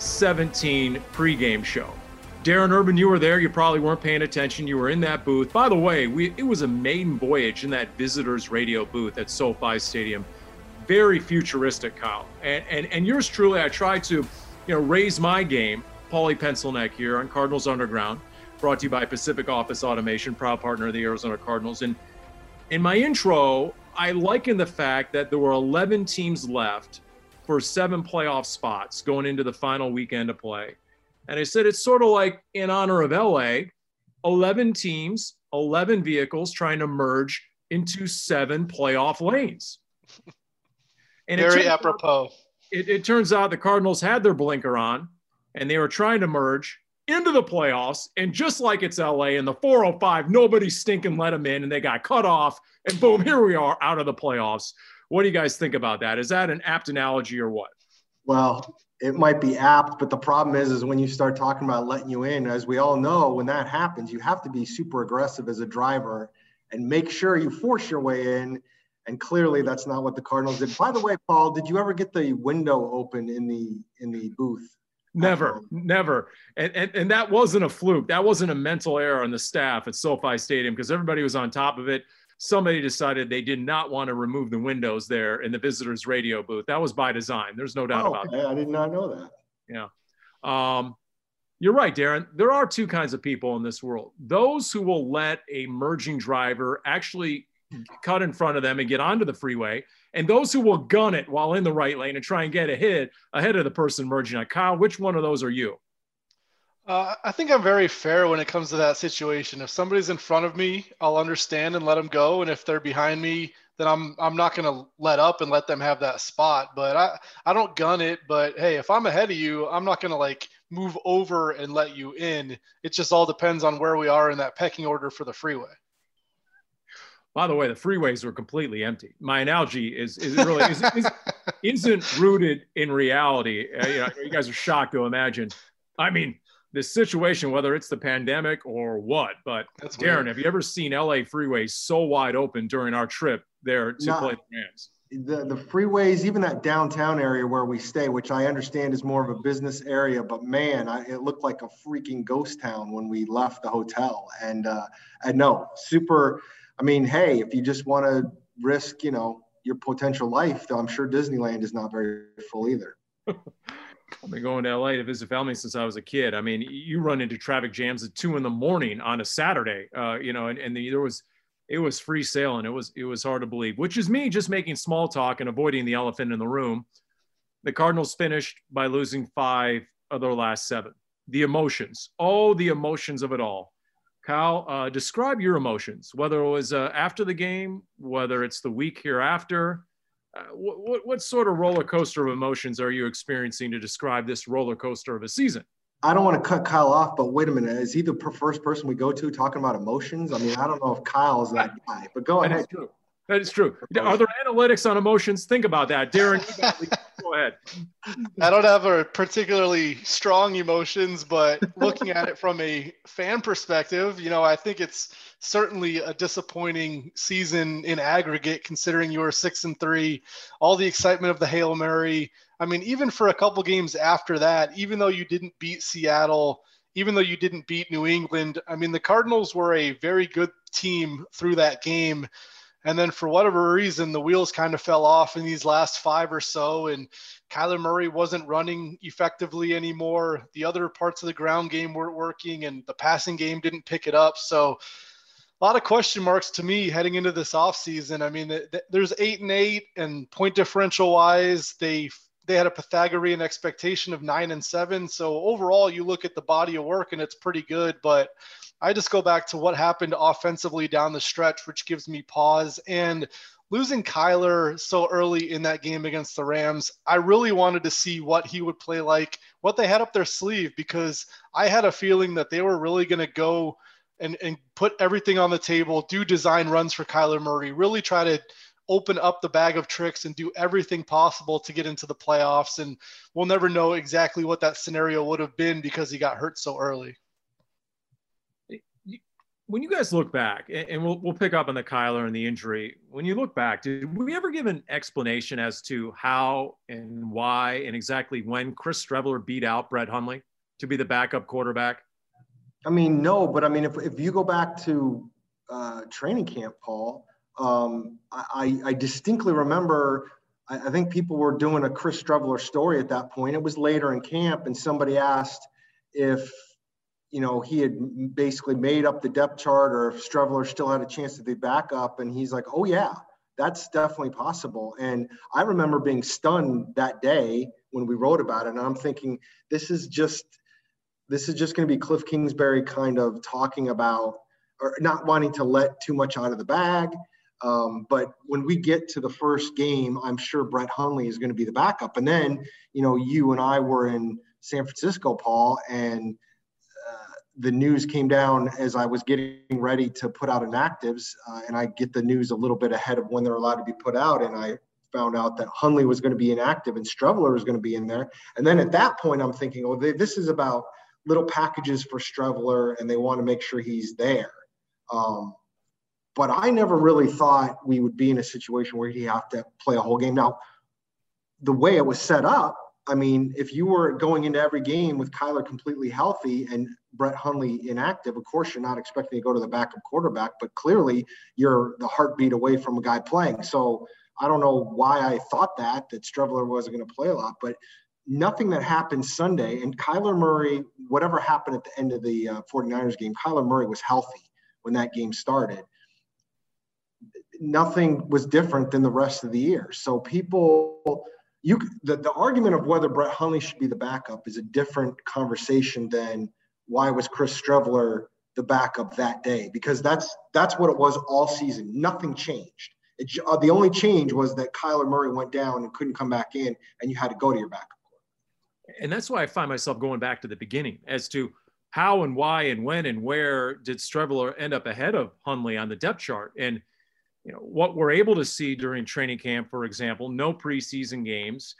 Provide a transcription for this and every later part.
17 pregame show. Darren Urban, you were there. You probably weren't paying attention. You were in that booth. By the way, we, it was a maiden voyage in that visitors radio booth at SoFi Stadium. Very futuristic, Kyle. And, and, and yours truly, I tried to, you know, raise my game. Paulie Pencilneck here on Cardinals Underground, brought to you by Pacific Office Automation, proud partner of the Arizona Cardinals. And in my intro, I likened the fact that there were 11 teams left for seven playoff spots going into the final weekend of play. And I said it's sort of like in honor of LA, 11 teams, 11 vehicles trying to merge into seven playoff lanes. And very apropos. Out, it, it turns out the Cardinals had their blinker on and they were trying to merge into the playoffs. And just like it's LA in the 405, nobody stinking let them in and they got cut off. And boom, here we are out of the playoffs. What do you guys think about that? Is that an apt analogy or what? Well, it might be apt, but the problem is, is when you start talking about letting you in, as we all know, when that happens, you have to be super aggressive as a driver and make sure you force your way in. And clearly, that's not what the Cardinals did. By the way, Paul, did you ever get the window open in the in the booth? Never, never. And, and and that wasn't a fluke. That wasn't a mental error on the staff at SoFi Stadium because everybody was on top of it somebody decided they did not want to remove the windows there in the visitors radio booth. That was by design. There's no doubt oh, about that. I did not know that. Yeah. Um, you're right, Darren. There are two kinds of people in this world those who will let a merging driver actually cut in front of them and get onto the freeway, and those who will gun it while in the right lane and try and get ahead ahead of the person merging on. Kyle, which one of those are you? Uh, I think I'm very fair when it comes to that situation. If somebody's in front of me, I'll understand and let them go, and if they're behind me, then I'm I'm not going to let up and let them have that spot. But I I don't gun it. But hey, if I'm ahead of you, I'm not going to like move over and let you in. It just all depends on where we are in that pecking order for the freeway. By the way, the freeways were completely empty. My analogy is is really is, is, isn't rooted in reality. Uh, you, know, you guys are shocked to imagine. I mean, this situation, whether it's the pandemic or what. But That's Darren, weird. have you ever seen LA freeways so wide open during our trip there to play the Rams? The, the freeways, even that downtown area where we stay, which I understand is more of a business area, but man, I, it looked like a freaking ghost town when we left the hotel. And uh, and no, super. I mean, hey, if you just want to risk, you know, your potential life, though, I'm sure Disneyland is not very full either. I've been going to LA to visit family since I was a kid. I mean, you run into traffic jams at two in the morning on a Saturday, uh, you know, and, and the, there was, it was free sailing. It was, it was hard to believe, which is me just making small talk and avoiding the elephant in the room. The Cardinals finished by losing five of their last seven. The emotions, oh, the emotions of it all. Kyle, uh, describe your emotions, whether it was uh, after the game, whether it's the week hereafter, uh, what, what sort of roller coaster of emotions are you experiencing to describe this roller coaster of a season? I don't want to cut Kyle off, but wait a minute. Is he the first person we go to talking about emotions? I mean, I don't know if Kyle's that guy, but go ahead. That is true. Are there analytics on emotions? Think about that. Darren, go ahead. I don't have a particularly strong emotions, but looking at it from a fan perspective, you know, I think it's certainly a disappointing season in aggregate, considering you were six and three, all the excitement of the Hail Mary. I mean, even for a couple games after that, even though you didn't beat Seattle, even though you didn't beat New England, I mean, the Cardinals were a very good team through that game And then for whatever reason, the wheels kind of fell off in these last five or so, and Kyler Murray wasn't running effectively anymore. The other parts of the ground game weren't working, and the passing game didn't pick it up. So a lot of question marks to me heading into this offseason. I mean, th- th- there's eight and eight, and point differential wise, they they had a Pythagorean expectation of nine and seven. So overall, you look at the body of work, and it's pretty good. But I just go back to what happened offensively down the stretch, which gives me pause. And losing Kyler so early in that game against the Rams, I really wanted to see what he would play like, what they had up their sleeve, because I had a feeling that they were really going to go and, and put everything on the table, do design runs for Kyler Murray, really try to open up the bag of tricks and do everything possible to get into the playoffs. And we'll never know exactly what that scenario would have been because he got hurt so early. When you guys look back, and we'll, we'll pick up on the Kyler and the injury, when you look back, did we ever give an explanation as to how and why and exactly when Chris Streveler beat out Brett Hundley to be the backup quarterback? I mean, no, but I mean, if, if you go back to uh, training camp, Paul, um, I, I, distinctly remember, I, I, think people were doing a Chris Streveler story at that point. It was later in camp, and somebody asked if, you know, he had basically made up the depth chart or if Streveler still had a chance to be back up. And he's like, oh, yeah, that's definitely possible. And I remember being stunned that day when we wrote about it. And I'm thinking, this is just this is just going to be Cliff Kingsbury kind of talking about or not wanting to let too much out of the bag. Um, but when we get to the first game, I'm sure Brett Hundley is going to be the backup. And then, you know, you and I were in San Francisco, Paul, and uh, the news came down as I was getting ready to put out inactives. Uh, and I get the news a little bit ahead of when they're allowed to be put out. And I found out that Hundley was going to be inactive and Streveler was going to be in there. And then at that point, I'm thinking, oh, they, this is about – little packages for Streveler and they want to make sure he's there. Um, but I never really thought we would be in a situation where he'd have to play a whole game. Now, the way it was set up, I mean, if you were going into every game with Kyler completely healthy and Brett Hundley inactive, of course you're not expecting to go to the backup quarterback, but clearly you're the heartbeat away from a guy playing. So I don't know why I thought that that Streveler wasn't going to play a lot, but nothing that happened Sunday, and Kyler Murray, whatever happened at the end of the uh, 49ers game, Kyler Murray was healthy when that game started. Nothing was different than the rest of the year. So people, you the, the argument of whether Brett Hundley should be the backup is a different conversation than why was Chris Streveler the backup that day because that's that's what it was all season. Nothing changed. It, uh, the only change was that Kyler Murray went down and couldn't come back in, and you had to go to your backup and that's why I find myself going back to the beginning as to how and why and when and where did Streveler end up ahead of Hundley on the depth chart? And you know what we're able to see during training camp, for example, no preseason games.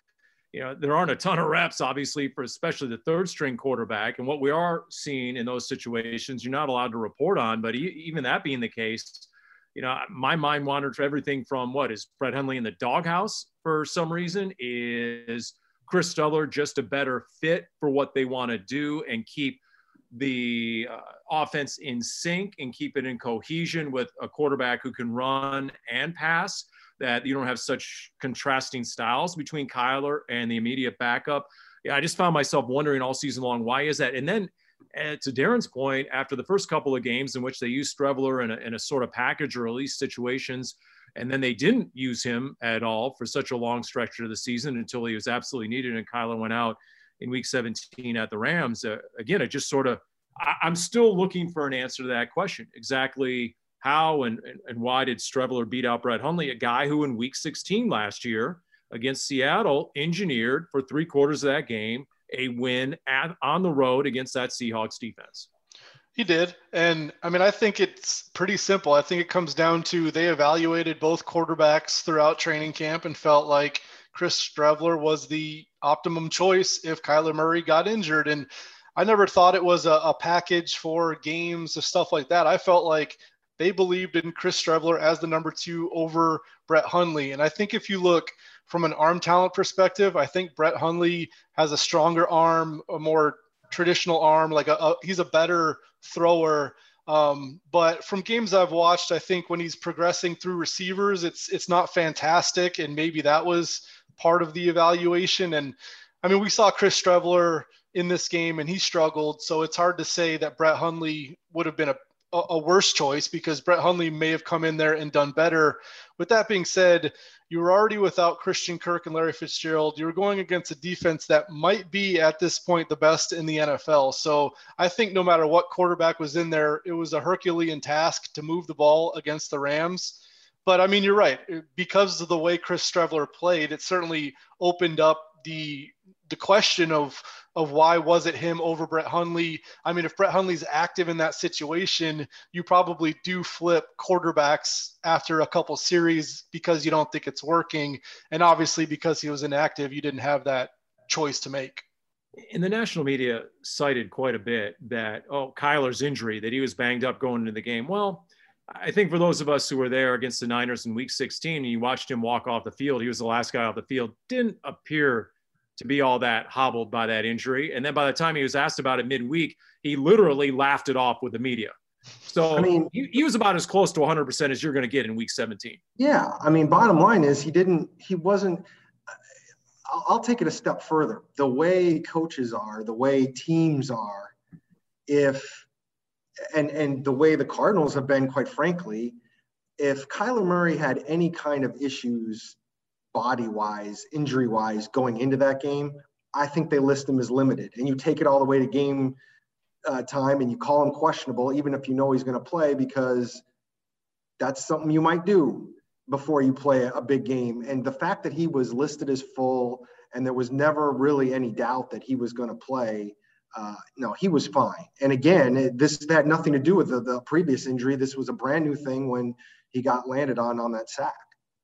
You know there aren't a ton of reps, obviously, for especially the third string quarterback. And what we are seeing in those situations, you're not allowed to report on. But even that being the case, you know my mind wandered to everything from what is Brett Hundley in the doghouse for some reason is Chris Streveler just a better fit for what they want to do and keep the uh, offense in sync and keep it in cohesion with a quarterback who can run and pass. That you don't have such contrasting styles between Kyler and the immediate backup. Yeah, I just found myself wondering all season long why is that? And then uh, to Darren's point, after the first couple of games in which they used Streveler in a, in a sort of package or release situations and then they didn't use him at all for such a long stretch of the season until he was absolutely needed. And Kyler went out in week 17 at the Rams. Uh, again, it just sort of, I, am still looking for an answer to that question. Exactly how and, and, why did Streveler beat out Brett Hundley, a guy who in week 16 last year against Seattle engineered for three quarters of that game a win at, on the road against that Seahawks defense? He did. And I mean, I think it's pretty simple. I think it comes down to they evaluated both quarterbacks throughout training camp and felt like Chris Streveler was the optimum choice if Kyler Murray got injured. And I never thought it was a, a package for games or stuff like that. I felt like they believed in Chris Streveler as the number two over Brett Hundley. And I think if you look from an arm talent perspective, I think Brett Hundley has a stronger arm, a more traditional arm. Like a, a he's a better thrower. Um, but from games I've watched, I think when he's progressing through receivers, it's it's not fantastic, and maybe that was part of the evaluation. And I mean, we saw Chris Streveler in this game, and he struggled. So it's hard to say that Brett Hundley would have been a a worse choice because Brett Hundley may have come in there and done better. With that being said, you were already without Christian Kirk and Larry Fitzgerald. You were going against a defense that might be at this point the best in the NFL. So I think no matter what quarterback was in there, it was a Herculean task to move the ball against the Rams. But I mean, you're right. Because of the way Chris Streveler played, it certainly opened up the the question of of why was it him over Brett Hundley? I mean, if Brett Hundley's active in that situation, you probably do flip quarterbacks after a couple series because you don't think it's working. And obviously, because he was inactive, you didn't have that choice to make. In the national media cited quite a bit that, oh, Kyler's injury, that he was banged up going into the game. Well, I think for those of us who were there against the Niners in week 16 and you watched him walk off the field, he was the last guy off the field, didn't appear to be all that hobbled by that injury. And then by the time he was asked about it midweek, he literally laughed it off with the media. So I mean, he, he was about as close to 100% as you're going to get in week 17. Yeah. I mean, bottom line is he didn't, he wasn't, I'll, I'll take it a step further. The way coaches are, the way teams are, if, and, and the way the Cardinals have been, quite frankly, if Kyler Murray had any kind of issues body wise, injury wise, going into that game, I think they list him as limited. And you take it all the way to game uh, time and you call him questionable, even if you know he's going to play, because that's something you might do before you play a big game. And the fact that he was listed as full and there was never really any doubt that he was going to play. Uh, no, he was fine. And again, this had nothing to do with the, the previous injury. This was a brand new thing when he got landed on on that sack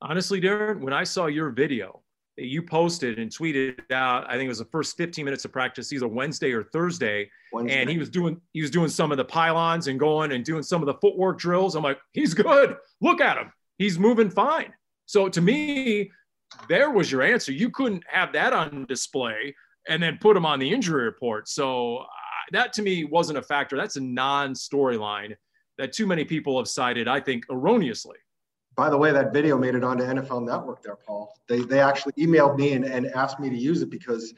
honestly, Darren, when I saw your video that you posted and tweeted out, I think it was the first 15 minutes of practice, either Wednesday or Thursday, Wednesday. and he was doing he was doing some of the pylons and going and doing some of the footwork drills. I'm like, he's good. Look at him. He's moving fine. So to me, there was your answer. You couldn't have that on display and then put him on the injury report. So uh, that to me wasn't a factor. That's a non-storyline that too many people have cited, I think, erroneously by the way, that video made it onto NFL Network there, Paul. They, they actually emailed me and, and asked me to use it because,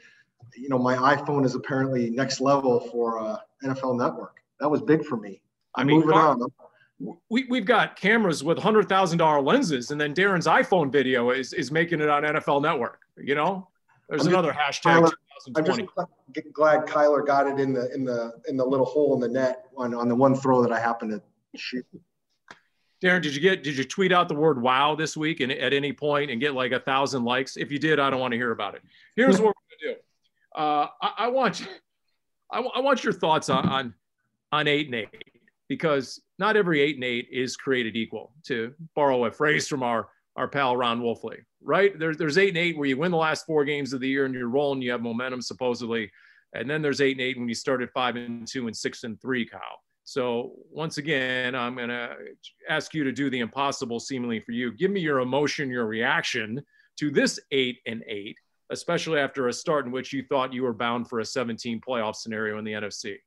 you know, my iPhone is apparently next level for uh, NFL Network. That was big for me. I'm I mean, moving on. We, we've got cameras with $100,000 lenses, and then Darren's iPhone video is, is making it on NFL Network. You know, there's I'm another hashtag. Kyler, I'm just glad Kyler got it in the in the in the little hole in the net on, on the one throw that I happened to shoot. Darren, did you get did you tweet out the word "wow" this week and at any point and get like a thousand likes? If you did, I don't want to hear about it. Here's what we're gonna do. Uh, I, I, want I, I, want your thoughts on, on on eight and eight because not every eight and eight is created equal. To borrow a phrase from our our pal Ron Wolfley, right? There's there's eight and eight where you win the last four games of the year and you're rolling, you have momentum supposedly, and then there's eight and eight when you started five and two and six and three, Kyle. So once again, I'm to ask you to do the impossible seemingly for you. Give me your emotion, your reaction to this eight and eight, especially after a start in which you thought you were bound for a 17 playoff scenario in the NFC.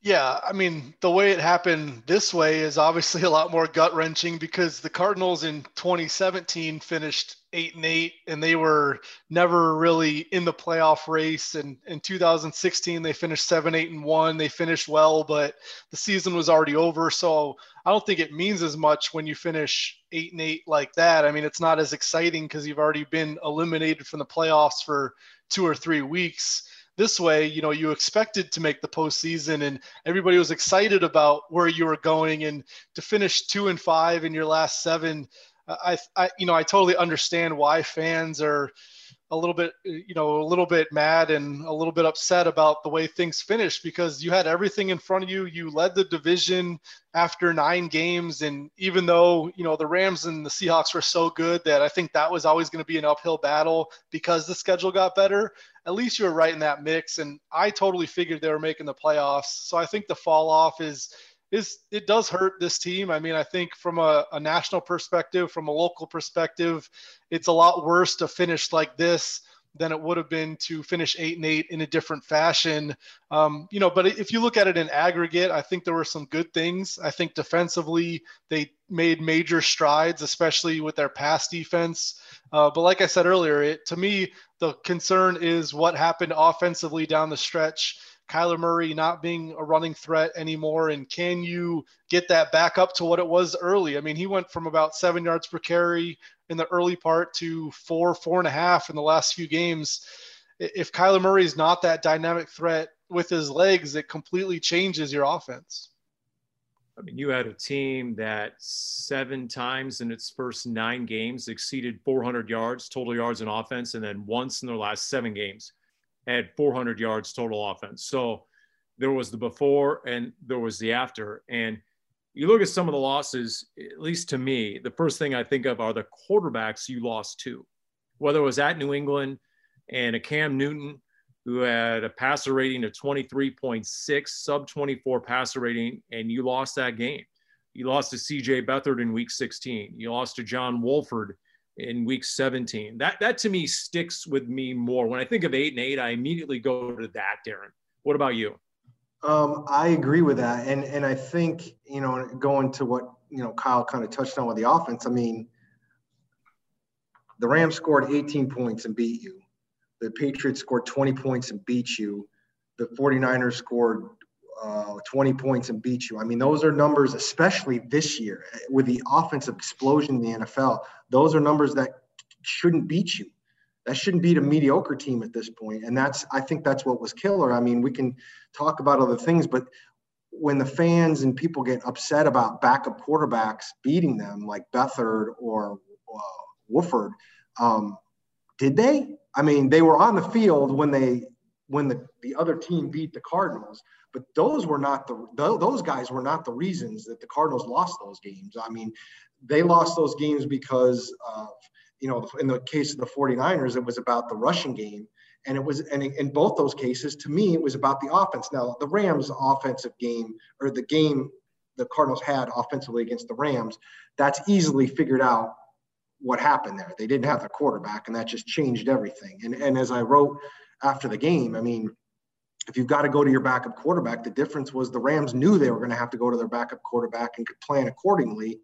Yeah, I mean, the way it happened this way is obviously a lot more gut wrenching because the Cardinals in 2017 finished eight and eight, and they were never really in the playoff race. And in 2016, they finished seven, eight, and one. They finished well, but the season was already over. So I don't think it means as much when you finish eight and eight like that. I mean, it's not as exciting because you've already been eliminated from the playoffs for two or three weeks this way, you know, you expected to make the postseason and everybody was excited about where you were going and to finish two and five in your last seven. I, I, you know, I totally understand why fans are a little bit, you know, a little bit mad and a little bit upset about the way things finished because you had everything in front of you. You led the division after nine games. And even though, you know, the Rams and the Seahawks were so good that I think that was always going to be an uphill battle because the schedule got better, at least you were right in that mix. And I totally figured they were making the playoffs. So I think the fall off is, is it does hurt this team. I mean, I think from a, a, national perspective, from a local perspective, it's a lot worse to finish like this than it would have been to finish eight and eight in a different fashion. Um, you know, but if you look at it in aggregate, I think there were some good things. I think defensively they made major strides, especially with their pass defense. Uh, but like I said earlier, it to me the concern is what happened offensively down the stretch. Kyler Murray not being a running threat anymore? And can you get that back up to what it was early? I mean, he went from about seven yards per carry in the early part to four, four and a half in the last few games. If Kyler Murray is not that dynamic threat with his legs, it completely changes your offense. I mean, you had a team that seven times in its first nine games exceeded 400 yards, total yards in offense, and then once in their last seven games had 400 yards total offense. So there was the before and there was the after. And you look at some of the losses, at least to me, the first thing I think of are the quarterbacks you lost to, whether it was at New England and a Cam Newton who had a passer rating of 23.6, sub 24 passer rating, and you lost that game. You lost to CJ Beathard in week 16. You lost to John Wolford in week 17. That that to me sticks with me more. When I think of eight and eight, I immediately go to that, Darren. What about you? Um, I agree with that. And and I think, you know, going to what, you know, Kyle kind of touched on with the offense, I mean, the Rams scored 18 points and beat you. The Patriots scored 20 points and beat you. The 49ers scored uh, 20 points and beat you. I mean, those are numbers, especially this year with the offensive explosion in the NFL. Those are numbers that shouldn't beat you. That shouldn't beat a mediocre team at this point. And that's, I think that's what was killer. I mean, we can talk about other things, but when the fans and people get upset about backup quarterbacks beating them, like Beathard or uh, um, did they? I mean, they were on the field when they when the, the other team beat the Cardinals. But those were not the those guys were not the reasons that the Cardinals lost those games. I mean, they lost those games because of you know in the case of the 49ers it was about the rushing game and it was and in both those cases to me it was about the offense now the rams offensive game or the game the cardinals had offensively against the rams that's easily figured out what happened there they didn't have the quarterback and that just changed everything and and as i wrote after the game i mean if you've got to go to your backup quarterback, the difference was the Rams knew they were going to have to go to their backup quarterback and could plan accordingly.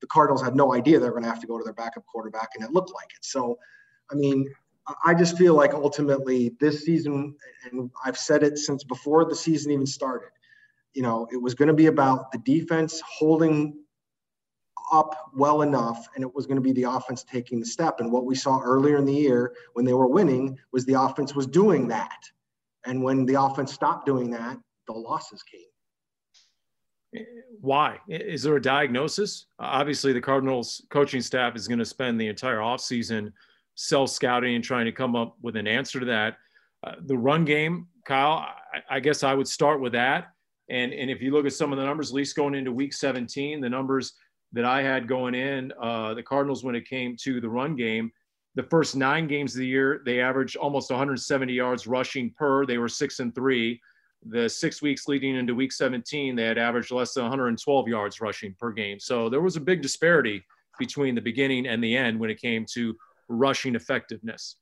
The Cardinals had no idea they were going to have to go to their backup quarterback, and it looked like it. So, I mean, I just feel like ultimately this season, and I've said it since before the season even started, you know, it was going to be about the defense holding up well enough, and it was going to be the offense taking the step. And what we saw earlier in the year when they were winning was the offense was doing that and when the offense stopped doing that, the losses came. Why? Is there a diagnosis? Obviously, the Cardinals coaching staff is going to spend the entire offseason self scouting and trying to come up with an answer to that. Uh, the run game, Kyle, I, I, guess I would start with that. And, and if you look at some of the numbers, at least going into week 17, the numbers that I had going in, uh, the Cardinals, when it came to the run game, the first nine games of the year, they averaged almost 170 yards rushing per. They were six and three. The six weeks leading into week 17, they had averaged less than 112 yards rushing per game. So there was a big disparity between the beginning and the end when it came to rushing effectiveness.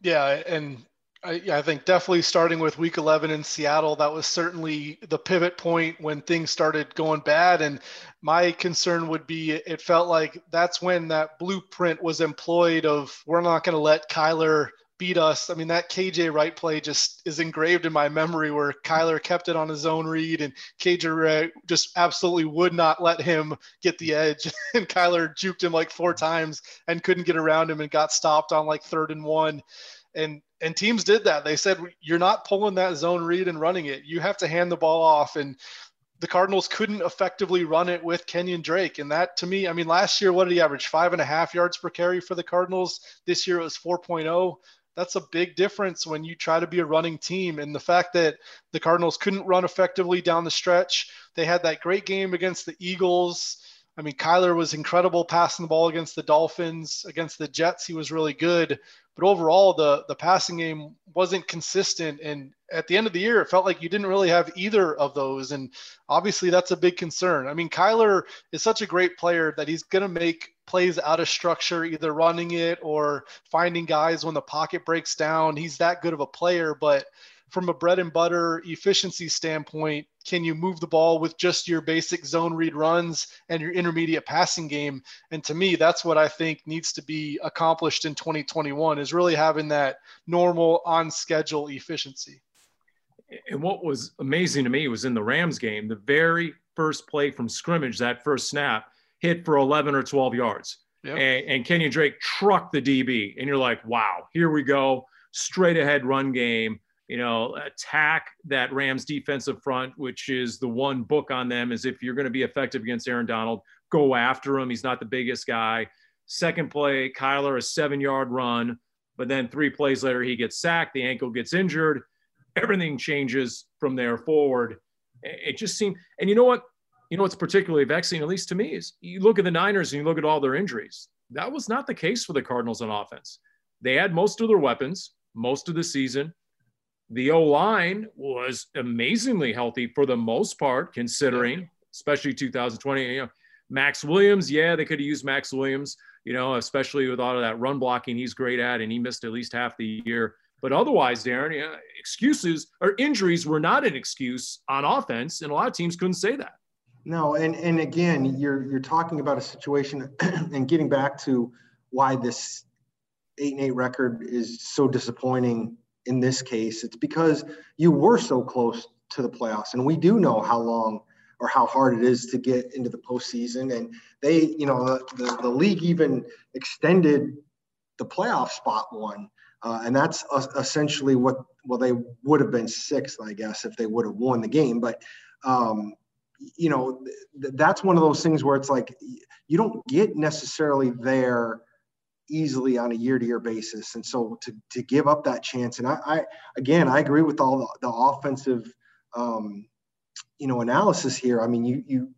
Yeah, and I, I, think definitely starting with week 11 in Seattle, that was certainly the pivot point when things started going bad. And my concern would be it felt like that's when that blueprint was employed of we're not going to let Kyler beat us. I mean, that KJ Wright play just is engraved in my memory where Kyler kept it on his own read and KJ Wright just absolutely would not let him get the edge. And Kyler juked him like four times and couldn't get around him and got stopped on like third and one. And and teams did that. They said you're not pulling that zone read and running it. You have to hand the ball off. And the Cardinals couldn't effectively run it with Kenyon Drake. And that to me, I mean, last year, what did he average? Five and a half yards per carry for the Cardinals. This year it was 4.0. That's a big difference when you try to be a running team. And the fact that the Cardinals couldn't run effectively down the stretch, they had that great game against the Eagles. I mean, Kyler was incredible passing the ball against the Dolphins, against the Jets. He was really good, but overall, the the passing game wasn't consistent. And at the end of the year, it felt like you didn't really have either of those. And obviously, that's a big concern. I mean, Kyler is such a great player that he's going to make plays out of structure, either running it or finding guys when the pocket breaks down. He's that good of a player, but from a bread and butter efficiency standpoint, can you move the ball with just your basic zone read runs and your intermediate passing game? And to me, that's what I think needs to be accomplished in 2021 is really having that normal on schedule efficiency. And what was amazing to me was in the Rams game, the very first play from scrimmage, that first snap, hit for 11 or 12 yards. Yep. And, and Kenyon Drake trucked the DB. And you're like, wow, here we go. Straight ahead run game you know, attack that Rams defensive front, which is the one book on them is if you're going to be effective against Aaron Donald, go after him. He's not the biggest guy. Second play, Kyler, a seven yard run, but then three plays later, he gets sacked, the ankle gets injured. Everything changes from there forward. It just seemed, and you know what? You know what's particularly vexing, at least to me, is you look at the Niners and you look at all their injuries. That was not the case for the Cardinals on offense. They had most of their weapons most of the season the O line was amazingly healthy for the most part, considering, especially 2020. You know, Maxx Williams, yeah, they could have used Maxx Williams, you know, especially with all of that run blocking he's great at, and he missed at least half the year. But otherwise, Darren, yeah, excuses or injuries were not an excuse on offense, and a lot of teams couldn't say that. No, and and again, you're you're talking about a situation, and getting back to why this eight and eight record is so disappointing in this case, it's because you were so close to the playoffs. And we do know how long or how hard it is to get into the postseason. And they, you know, the, the, league even extended the playoff spot one. Uh, and that's uh, essentially what, well, they would have been sixth, I guess, if they would have won the game. But, um, you know, th- that's one of those things where it's like you don't get necessarily there easily on a year-to-year basis. And so to, to give up that chance, and I, I again, I agree with all the, the offensive, um, you know, analysis here. I mean, you you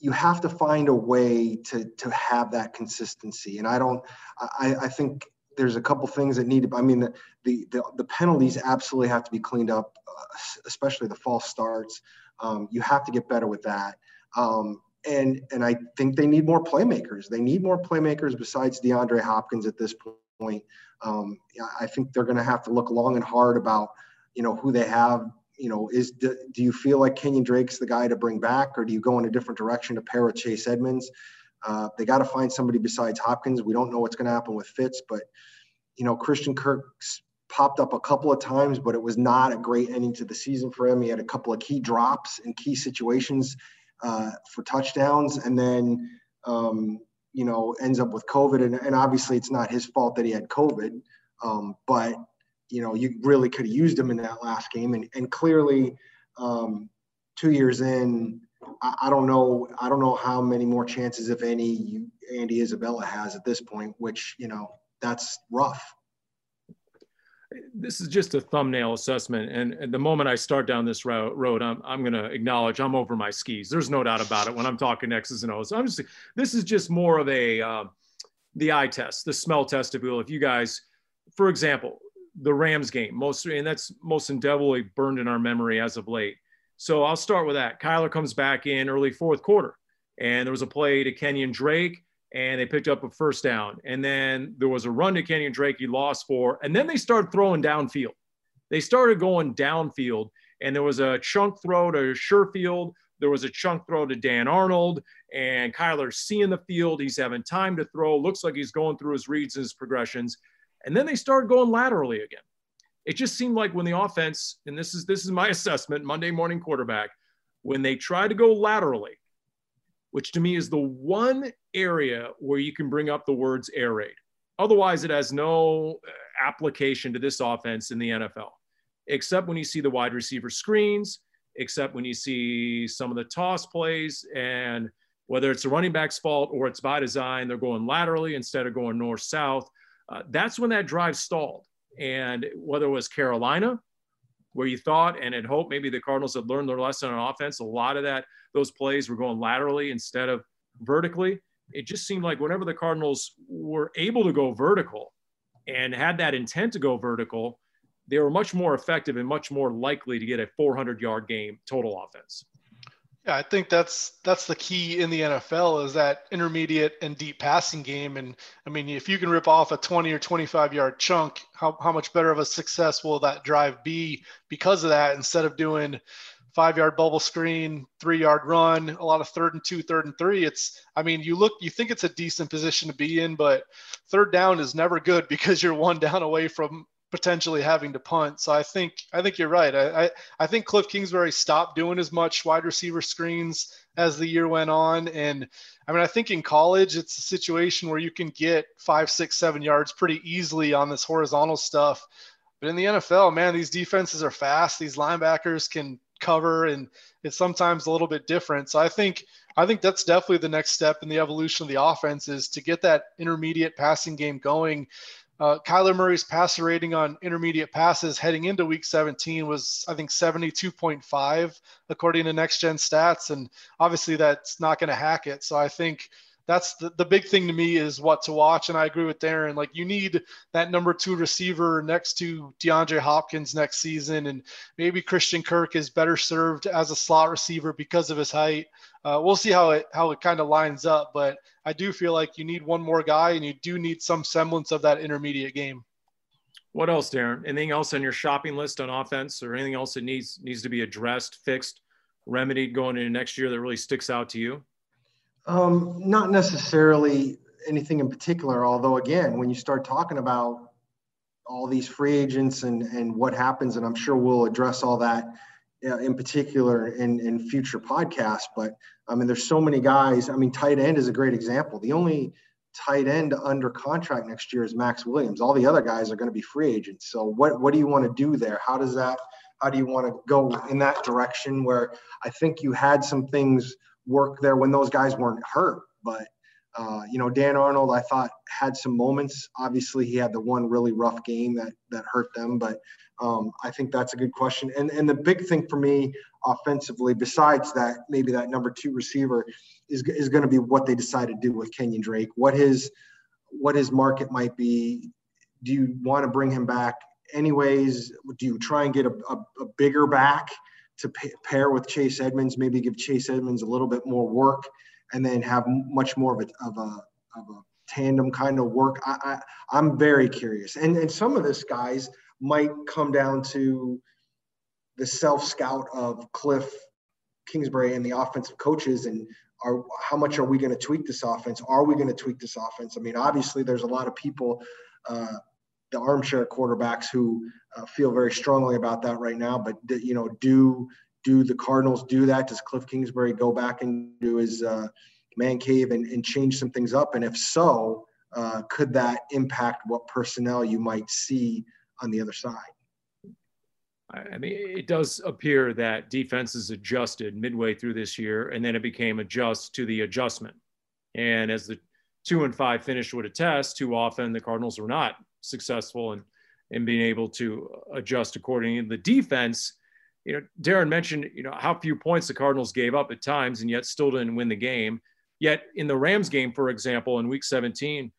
you have to find a way to to have that consistency. And I don't, I, I think there's a couple things that need to. I mean, the the the, the penalties absolutely have to be cleaned up, uh, especially the false starts. Um, you have to get better with that. Um, and and I think they need more playmakers. They need more playmakers besides DeAndre Hopkins at this point. Um, I think they're going to have to look long and hard about you know who they have. You know, is do, do you feel like Kenyon Drake's the guy to bring back, or do you go in a different direction to pair with Chase Edmonds? Uh, they got to find somebody besides Hopkins. We don't know what's going to happen with Fitz, but you know Christian Kirk's popped up a couple of times, but it was not a great ending to the season for him. He had a couple of key drops in key situations uh, for touchdowns, and then um, you know ends up with COVID. And, and, obviously, it's not his fault that he had COVID, um, but you know you really could have used him in that last game. And, and clearly, um, two years in, I, I, don't know. I don't know how many more chances, if any, you, Andy Isabella has at this point. Which you know that's rough this is just a thumbnail assessment. And, the moment I start down this road, road I'm, I'm going to acknowledge I'm over my skis. There's no doubt about it when I'm talking X's and O's. I'm just, this is just more of a, uh, the eye test, the smell test, if you will. If you guys, for example, the Rams game, most, and that's most indelibly burned in our memory as of late. So I'll start with that. Kyler comes back in early fourth quarter, and there was a play to Kenyon Drake and they picked up a first down. And then there was a run to Kenyon Drake he lost for. And then they started throwing downfield. They started going downfield, and there was a chunk throw to Sherfield. There was a chunk throw to Dan Arnold, and Kyler's seeing the field. He's having time to throw. Looks like he's going through his reads and his progressions. And then they started going laterally again. It just seemed like when the offense, and this is this is my assessment, Monday morning quarterback, when they tried to go laterally, which to me is the one area where you can bring up the words air raid. Otherwise, it has no uh, application to this offense in the NFL, except when you see the wide receiver screens, except when you see some of the toss plays. And whether it's a running back's fault or it's by design, they're going laterally instead of going north south. Uh, that's when that drive stalled. And whether it was Carolina, where you thought and had hoped maybe the Cardinals had learned their lesson on offense, a lot of that, those plays were going laterally instead of vertically it just seemed like whenever the Cardinals were able to go vertical and had that intent to go vertical, they were much more effective and much more likely to get a 400 yard game total offense. Yeah, I think that's that's the key in the NFL is that intermediate and deep passing game. And I mean, if you can rip off a 20 or 25 yard chunk, how, how much better of a success will that drive be because of that instead of doing five yard bubble screen, three yard run, a lot of third and two, third and three. It's, I mean, you look, you think it's a decent position to be in, but third down is never good because you're one down away from potentially having to punt. So I think I think you're right. I, I, I think Cliff Kingsbury stopped doing as much wide receiver screens as the year went on. And I mean I think in college it's a situation where you can get five, six, seven yards pretty easily on this horizontal stuff. But in the NFL, man, these defenses are fast. These linebackers can cover and it's sometimes a little bit different. So I think I think that's definitely the next step in the evolution of the offense is to get that intermediate passing game going. Uh, Kyler Murray's passer rating on intermediate passes heading into week 17 was, I think, 72.5, according to next gen stats. And obviously, that's not going to hack it. So I think that's the, the big thing to me is what to watch. And I agree with Darren. Like, you need that number two receiver next to DeAndre Hopkins next season. And maybe Christian Kirk is better served as a slot receiver because of his height. Uh, we'll see how it how it kind of lines up, but I do feel like you need one more guy, and you do need some semblance of that intermediate game. What else, Darren? Anything else on your shopping list on offense, or anything else that needs needs to be addressed, fixed, remedied going into next year that really sticks out to you? Um, not necessarily anything in particular. Although, again, when you start talking about all these free agents and and what happens, and I'm sure we'll address all that Uh, in particular in, in future podcasts. But I mean, there's so many guys. I mean, tight end is a great example. The only tight end under contract next year is Maxx Williams. All the other guys are going to be free agents. So what what do you want to do there? How does that? How do you want to go in that direction? Where I think you had some things work there when those guys weren't hurt, but. Uh, you know, Dan Arnold, I thought had some moments. Obviously, he had the one really rough game that that hurt them, but um, I think that's a good question. And and the big thing for me offensively, besides that, maybe that number two receiver is is going to be what they decide to do with Kenyon Drake. What his what his market might be. Do you want to bring him back anyways? Do you try and get a, a, a bigger back to pair with Chase Edmonds? Maybe give Chase Edmonds a little bit more work, and then have much more of a of a of a tandem kind of work. I, I I'm very curious, and and some of this guys might come down to the self scout of Cliff Kingsbury and the offensive coaches and are how much are we going to tweak this offense? Are we going to tweak this offense? I mean, obviously, there's a lot of people, uh, the armchair quarterbacks, who uh, feel very strongly about that right now. But you know, do do the Cardinals do that? Does Cliff Kingsbury go back do his uh, man cave and, and change some things up? And if so, uh, could that impact what personnel you might see on the other side. I mean, it does appear that defenses adjusted midway through this year, and then it became adjust to the adjustment. And as the two and five finish would attest, too often the Cardinals were not successful in, in being able to adjust accordingly. The defense, you know, Darren mentioned, you know, how few points the Cardinals gave up at times and yet still didn't win the game. Yet in the Rams game, for example, in week 17,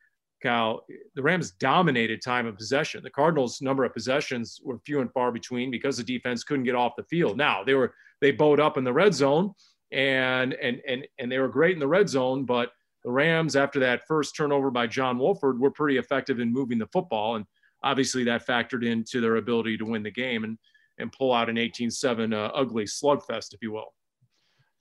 Cal, the Rams dominated time of possession. The Cardinals' number of possessions were few and far between because the defense couldn't get off the field. Now they were they bowed up in the red zone and and and and they were great in the red zone, but the Rams, after that first turnover by John Wolford, were pretty effective in moving the football, and obviously that factored into their ability to win the game and and pull out an 18-7 uh, ugly slugfest, if you will.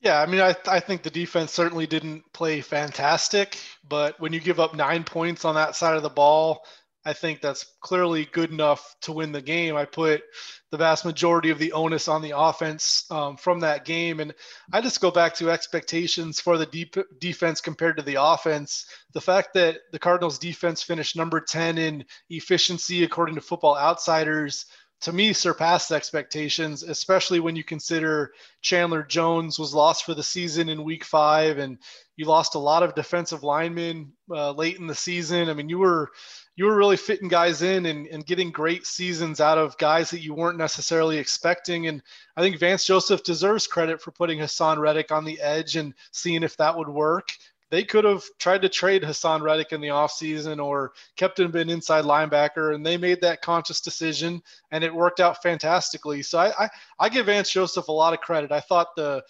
Yeah, I mean, I, I think the defense certainly didn't play fantastic, but when you give up nine points on that side of the ball, I think that's clearly good enough to win the game. I put the vast majority of the onus on the offense um, from that game. And I just go back to expectations for the deep defense compared to the offense. The fact that the Cardinals defense finished number 10 in efficiency, according to Football Outsiders, to me surpassed expectations, especially when you consider Chandler Jones was lost for the season in week five, and you lost a lot of defensive linemen uh, late in the season. I mean, you were you were really fitting guys in and, and getting great seasons out of guys that you weren't necessarily expecting. And I think Vance Joseph deserves credit for putting Haason Reddick on the edge and seeing if that would work they could have tried to trade Haason Reddick in the offseason or kept him an inside linebacker, and they made that conscious decision, and it worked out fantastically. So I, I, I give Vance Joseph a lot of credit. I thought the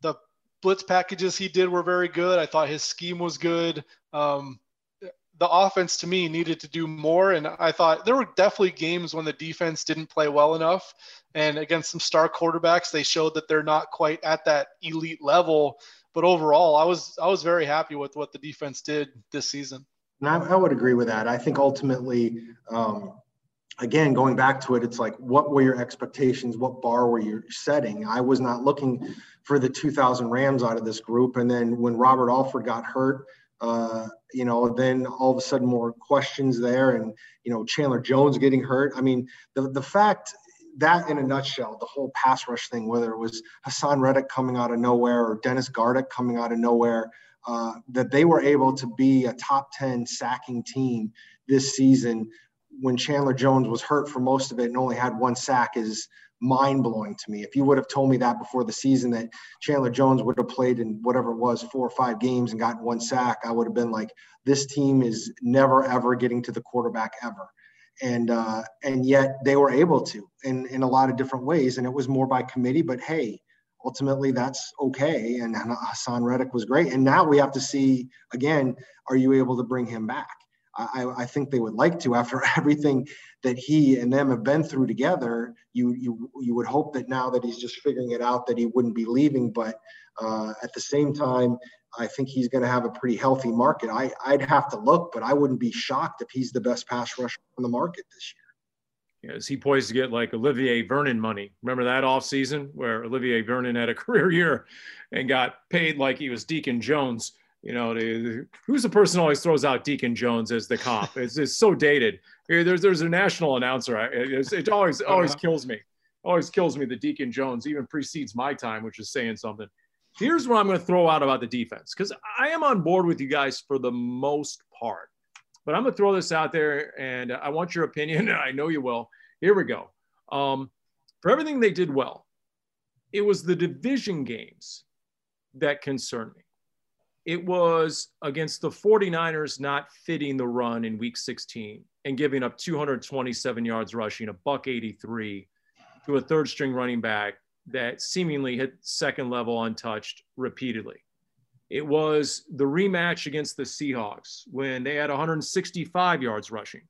the blitz packages he did were very good. I thought his scheme was good. Um, the offense to me needed to do more. And I thought there were definitely games when the defense didn't play well enough. And against some star quarterbacks, they showed that they're not quite at that elite level. But overall, I was I was very happy with what the defense did this season. And I, I would agree with that. I think ultimately, um, again, going back to it, it's like, what were your expectations? What bar were you setting? I was not looking for the 2000 Rams out of this group. And then when Robert Alford got hurt, uh, you know, then all of a sudden more questions there, and you know, Chandler Jones getting hurt. I mean, the the fact that in a nutshell, the whole pass rush thing, whether it was Haason Reddick coming out of nowhere or Dennis Gardeck coming out of nowhere, uh, that they were able to be a top 10 sacking team this season when Chandler Jones was hurt for most of it and only had one sack is mind blowing to me. If you would have told me that before the season that Chandler Jones would have played in whatever it was, four or five games and gotten one sack, I would have been like, this team is never ever getting to the quarterback ever. And uh, and yet they were able to in in a lot of different ways, and it was more by committee. But hey, ultimately that's okay. And Haason Reddick was great. And now we have to see again, are you able to bring him back? I, I, think they would like to after everything that he and them have been through together. You you you would hope that now that he's just figuring it out that he wouldn't be leaving, but uh, at the same time, I think he's going to have a pretty healthy market. I I'd have to look, but I wouldn't be shocked if he's the best pass rusher on the market this year. Yeah, is he poised to get like Olivier Vernon money? Remember that off season where Olivier Vernon had a career year and got paid like he was Deacon Jones you know, who's the person who always throws out Deacon Jones as the cop? It's, it's so dated. There's there's a national announcer. It, it always always uh-huh. kills me. Always kills me. The Deacon Jones even precedes my time, which is saying something. Here's what I'm going to throw out about the defense because I am on board with you guys for the most part, but I'm going to throw this out there and I want your opinion. I know you will. Here we go. Um, for everything they did well, it was the division games that concerned me it was against the 49ers not fitting the run in week 16 and giving up 227 yards rushing, a buck 83 to a third string running back that seemingly hit second level untouched repeatedly. It was the rematch against the Seahawks when they had 165 yards rushing.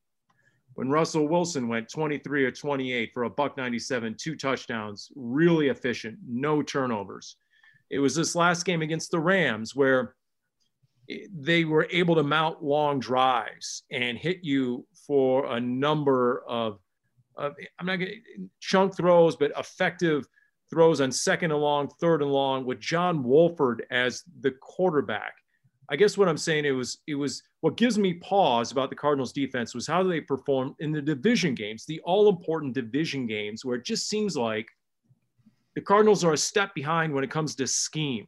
When Russell Wilson went 23 or 28 for a buck 97, two touchdowns, really efficient, no turnovers. It was this last game against the Rams where they were able to mount long drives and hit you for a number of, of I'm not going chunk throws, but effective throws on second and long, third and long with John Wolford as the quarterback. I guess what I'm saying it was it was what gives me pause about the Cardinals defense was how they performed in the division games, the all important division games where it just seems like the Cardinals are a step behind when it comes to scheme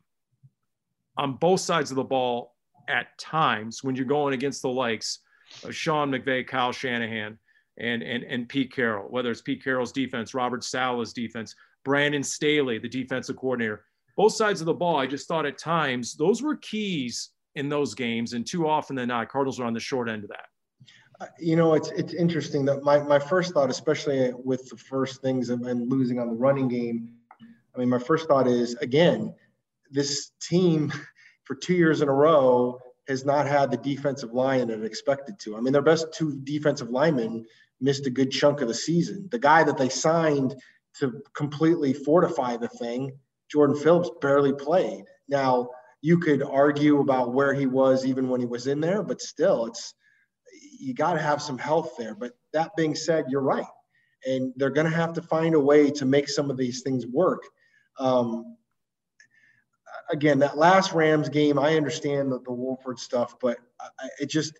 on both sides of the ball at times when you're going against the likes of Sean McVay, Kyle Shanahan, and, and, and Pete Carroll, whether it's Pete Carroll's defense, Robert Saleh's defense, Brandon Staley, the defensive coordinator. Both sides of the ball, I just thought at times those were keys in those games. And too often than not, Cardinals are on the short end of that. Uh, you know, it's it's interesting that my, my first thought, especially with the first things and losing on the running game, I mean, my first thought is again, this team for two years in a row has not had the defensive line that it expected to. I mean, their best two defensive linemen missed a good chunk of the season. The guy that they signed to completely fortify the thing, Jordan Phillips, barely played. Now, you could argue about where he was even when he was in there, but still, it's you got to have some health there. But that being said, you're right, and they're going to have to find a way to make some of these things work. Um, again, that last Rams game, I understand the, the Wolford stuff, but I, it just,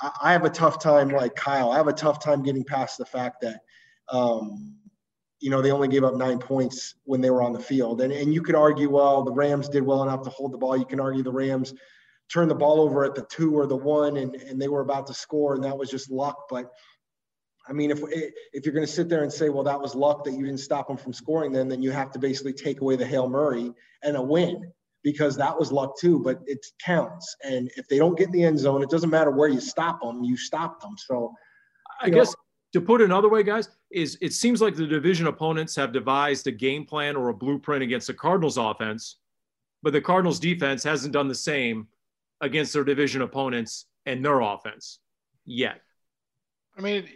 I, I, have a tough time, like Kyle, I have a tough time getting past the fact that, um, you know, they only gave up nine points when they were on the field. And, and you could argue, well, the Rams did well enough to hold the ball. You can argue the Rams turned the ball over at the two or the one and, and they were about to score and that was just luck. But I mean, if if you're going to sit there and say, well, that was luck that you didn't stop them from scoring, then then you have to basically take away the hail murray and a win because that was luck too, but it counts. And if they don't get in the end zone, it doesn't matter where you stop them, you stop them. So I guess to put it another way, guys, is it seems like the division opponents have devised a game plan or a blueprint against the Cardinals offense but the Cardinals defense hasn't done the same against their division opponents and their offense yet. I mean,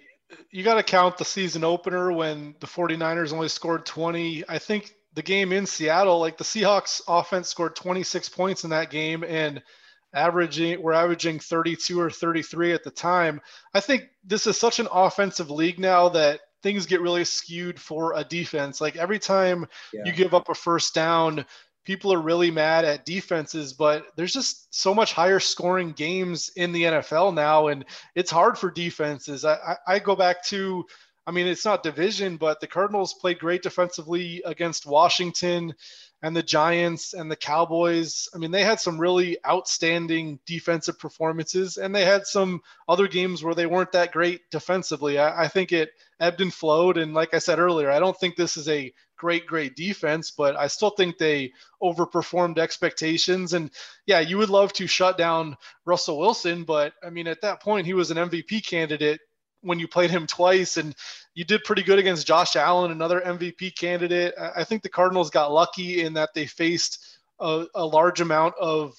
you got to count the season opener when the 49ers only scored 20. I think the game in Seattle, like the Seahawks offense scored 26 points in that game and averaging we're averaging 32 or 33 at the time. I think this is such an offensive league now that things get really skewed for a defense. Like every time yeah. you give up a first down, people are really mad at defenses, but there's just so much higher scoring games in the NFL now, and it's hard for defenses. I, I, I go back to I mean, it's not division, but the Cardinals played great defensively against Washington and the Giants and the Cowboys. I mean, they had some really outstanding defensive performances, and they had some other games where they weren't that great defensively. I, I, think it ebbed and flowed. And like I said earlier, I don't think this is a great, great defense, but I still think they overperformed expectations. And yeah, you would love to shut down Russell Wilson, but I mean, at that point, he was an MVP candidate when you played him twice and you did pretty good against Josh Allen, another MVP candidate. I think the Cardinals got lucky in that they faced a, a large amount of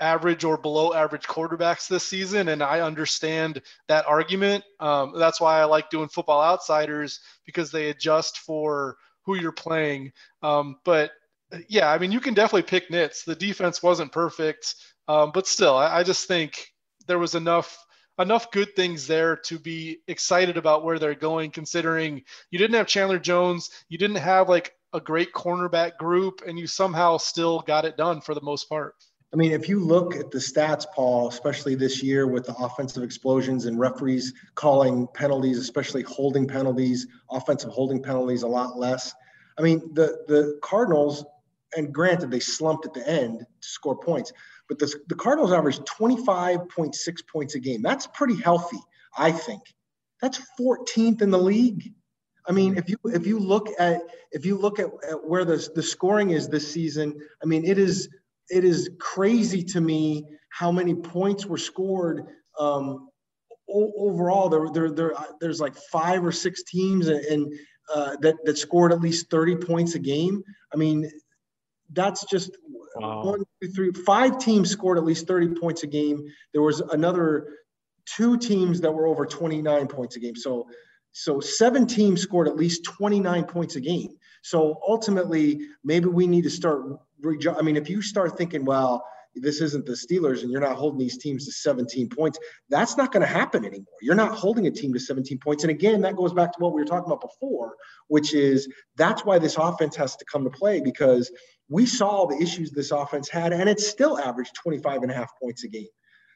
average or below average quarterbacks this season. And I understand that argument. Um, that's why I like doing football outsiders because they adjust for who you're playing. Um, but yeah, I mean, you can definitely pick nits. The defense wasn't perfect, um, but still, I, I just think there was enough enough good things there to be excited about where they're going, considering you didn't have Chandler Jones, you didn't have like a great cornerback group, and you somehow still got it done for the most part. I mean, if you look at the stats, Paul, especially this year with the offensive explosions and referees calling penalties, especially holding penalties, offensive holding penalties a lot less. I mean, the the Cardinals, and granted they slumped at the end to score points, but the, the Cardinals average 25.6 points a game. That's pretty healthy, I think. That's 14th in the league. I mean, if you if you look at if you look at, at where the, the scoring is this season, I mean, it is it is crazy to me how many points were scored um, overall. There, there, there, there's like five or six teams and, uh, that that scored at least 30 points a game. I mean, that's just wow. one, two, three, five teams scored at least 30 points a game. There was another two teams that were over 29 points a game. So, so seven teams scored at least 29 points a game. So ultimately, maybe we need to start. I mean, if you start thinking, well, this isn't the Steelers and you're not holding these teams to 17 points, that's not going to happen anymore. You're not holding a team to 17 points. And again, that goes back to what we were talking about before, which is that's why this offense has to come to play because we saw the issues this offense had, and it still averaged 25 and a half points a game.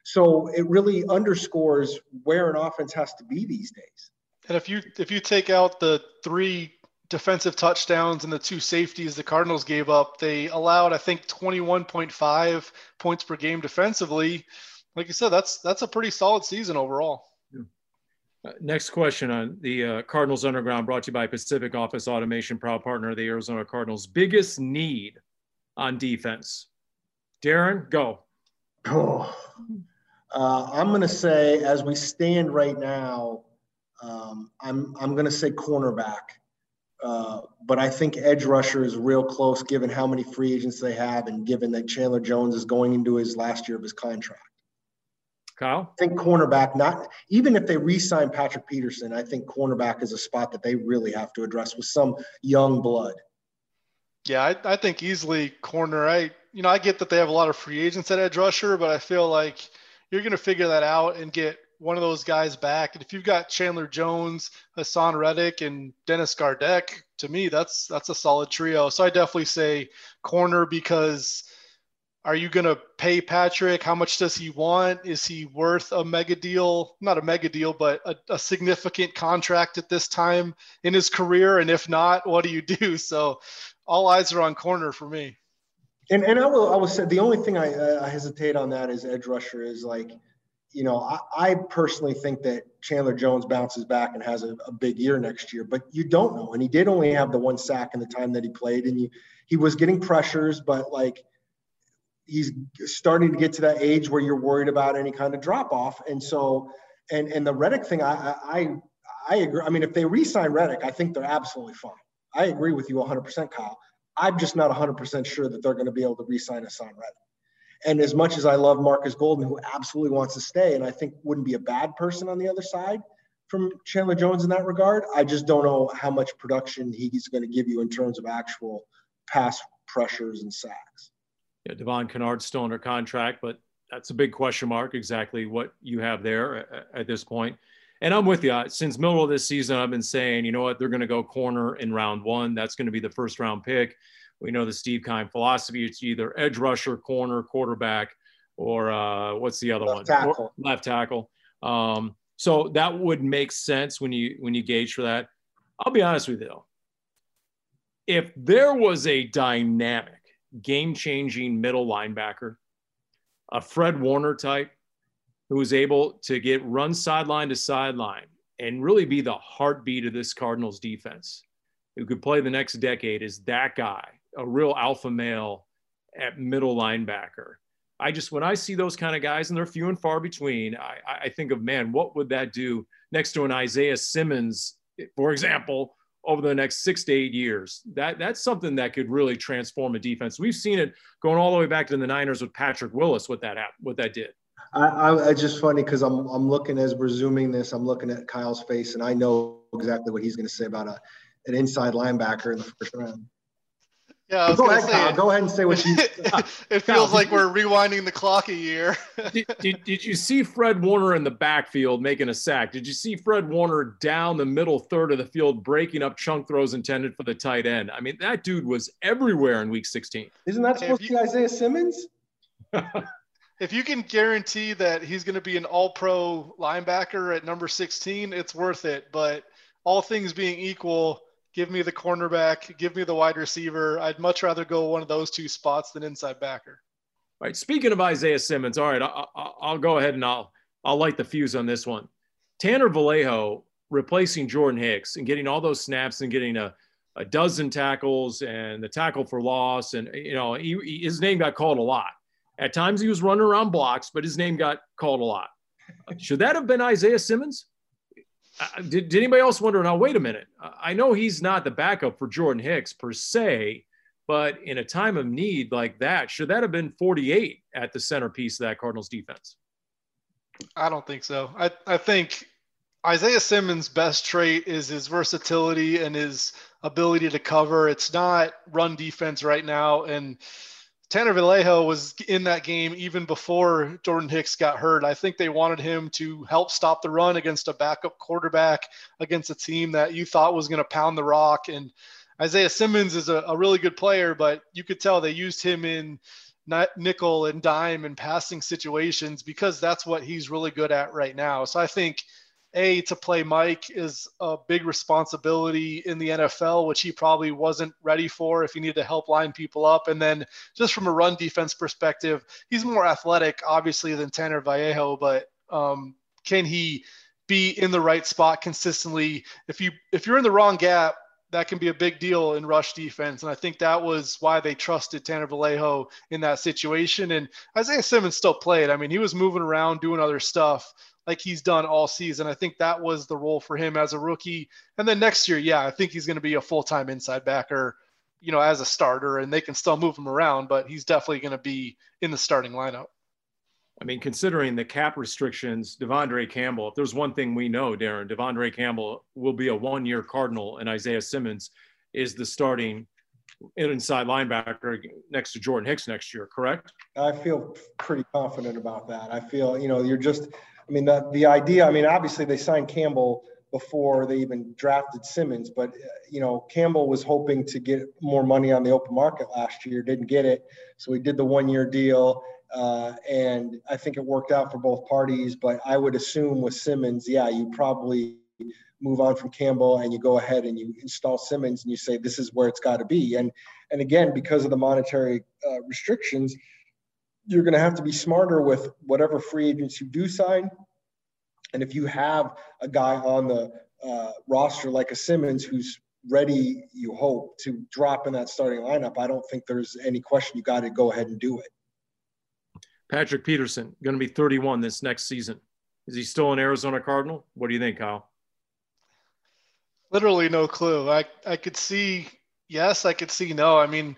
So it really underscores where an offense has to be these days. And if you if you take out the three defensive touchdowns and the two safeties the Cardinals gave up, they allowed I think 21.5 points per game defensively. Like you said, that's that's a pretty solid season overall. Uh, next question on the uh, Cardinals Underground, brought to you by Pacific Office Automation, proud partner of the Arizona Cardinals. Biggest need on defense? Darren, go. Oh, uh, I'm going to say, as we stand right now, um, I'm I'm going to say cornerback, uh, but I think edge rusher is real close, given how many free agents they have, and given that Chandler Jones is going into his last year of his contract. Kyle? I think cornerback, not even if they re-sign Patrick Peterson, I think cornerback is a spot that they really have to address with some young blood. Yeah, I, I think easily corner. I you know I get that they have a lot of free agents at edge rusher, but I feel like you're going to figure that out and get one of those guys back. And if you've got Chandler Jones, Haason Reddick, and Dennis Gardeck, to me that's that's a solid trio. So I definitely say corner because are you going to pay Patrick? How much does he want? Is he worth a mega deal? Not a mega deal, but a, a, significant contract at this time in his career? And if not, what do you do? So all eyes are on corner for me. And, and I will I will say the only thing I, I hesitate on that is edge rusher is like, you know, I, I personally think that Chandler Jones bounces back and has a, a big year next year, but you don't know. And he did only have the one sack in the time that he played, and you, he was getting pressures, but like he's starting to get to that age where you're worried about any kind of drop off. And so, and and the Reddick thing, I I I agree. I mean, if they re-sign Reddick, I think they're absolutely fine. I agree with you 100%, Kyle. I'm just not 100% sure that they're going to be able to re-sign Haason Reddick. And as much as I love Marcus Golden, who absolutely wants to stay, and I think wouldn't be a bad person on the other side from Chandler Jones in that regard, I just don't know how much production he's going to give you in terms of actual pass pressures and sacks. Yeah, Devon Kennard's still under contract, but that's a big question mark exactly what you have there at, this point. And I'm with you. Since middle of this season, I've been saying, you know what, they're going to go corner in round one. That's going to be the first round pick. We know the Steve Keim philosophy. It's either edge rusher, corner, quarterback, or uh, what's the other left one? Tackle. left tackle. Um, so that would make sense when you when you gauge for that. I'll be honest with you though. If there was a dynamic, game-changing middle linebacker, a Fred Warner type, who was able to get run sideline to sideline and really be the heartbeat of this Cardinals defense, who could play the next decade, is that guy a real alpha male at middle linebacker. I just when I see those kind of guys, and they're few and far between, I, I think of man, what would that do next to an Isaiah Simmons, for example, over the next six to eight years? That that's something that could really transform a defense. We've seen it going all the way back to the Niners with Patrick Willis. What that happened, what that did. I, I it's just funny because I'm I'm looking as we're zooming this, I'm looking at Kyle's face, and I know exactly what he's going to say about a an inside linebacker in the first round. Yeah, go ahead, Kyle. Go ahead and say what you. it feels like we're rewinding the clock a year. did, did, did, you see Fred Warner in the backfield making a sack? Did you see Fred Warner down the middle third of the field breaking up chunk throws intended for the tight end? I mean, that dude was everywhere in Week 16. Isn't that supposed you, to be Isaiah Simmons? if you can guarantee that he's going to be an All-Pro linebacker at number 16, it's worth it. But all things being equal Give me the cornerback. Give me the wide receiver. I'd much rather go one of those two spots than inside backer. Right. Speaking of Isaiah Simmons, all right, I'll, I'll go ahead and I'll I'll light the fuse on this one. Tanner Vallejo replacing Jordan Hicks and getting all those snaps and getting a, a dozen tackles and the tackle for loss and you know he, he, his name got called a lot. At times he was running around blocks, but his name got called a lot. Should that have been Isaiah Simmons? Uh, did, did anybody else wonder now wait a minute. I know he's not the backup for jordan hicks per se but in a time of need like that should that have been 48 at the centerpiece of that cardinals defense? I don't think so. I, I think isaiah simmons best trait is his versatility and his ability to cover. It's not run defense right now and Tanner Vallejo was in that game even before Jordan Hicks got hurt. I think they wanted him to help stop the run against a backup quarterback against a team that you thought was going to pound the rock. And Isaiah Simmons is a, a, really good player, but you could tell they used him in nickel and dime and passing situations because that's what he's really good at right now. So I think a to play Mike is a big responsibility in the NFL, which he probably wasn't ready for if he needed to help line people up. And then just from a run defense perspective, he's more athletic, obviously, than Tanner Vallejo, but um, can he be in the right spot consistently? If you if you're in the wrong gap, that can be a big deal in rush defense. And I think that was why they trusted Tanner Vallejo in that situation. And Isaiah Simmons still played. I mean, he was moving around doing other stuff like he's done all season. I think that was the role for him as a rookie. And then next year, yeah, I think he's going to be a full time inside backer, you know, as a starter, and they can still move him around, but he's definitely going to be in the starting lineup. I mean, considering the cap restrictions, De'Vondre Campbell, if there's one thing we know, Darren, De'Vondre Campbell will be a one year Cardinal, and Isaiah Simmons is the starting inside linebacker next to Jordan Hicks next year, correct? I feel pretty confident about that. I feel, you know, you're just, I mean, the, the idea, I mean, obviously they signed Campbell before they even drafted Simmons, but, you know, Campbell was hoping to get more money on the open market last year, didn't get it. So he did the one year deal. Uh, and I think it worked out for both parties. But I would assume with Simmons, yeah, you probably move on from Campbell and you go ahead and you install Simmons and you say this is where it's got to be. And and again, because of the monetary uh, restrictions, you're going to have to be smarter with whatever free agents you do sign. And if you have a guy on the uh, roster like a Simmons who's ready, you hope, to drop in that starting lineup, I don't think there's any question you got to go ahead and do it. Patrick Peterson, going to be 31 this next season. Is he still an Arizona Cardinal? What do you think, Kyle? Literally no clue. I, I could see yes. I could see no. I mean,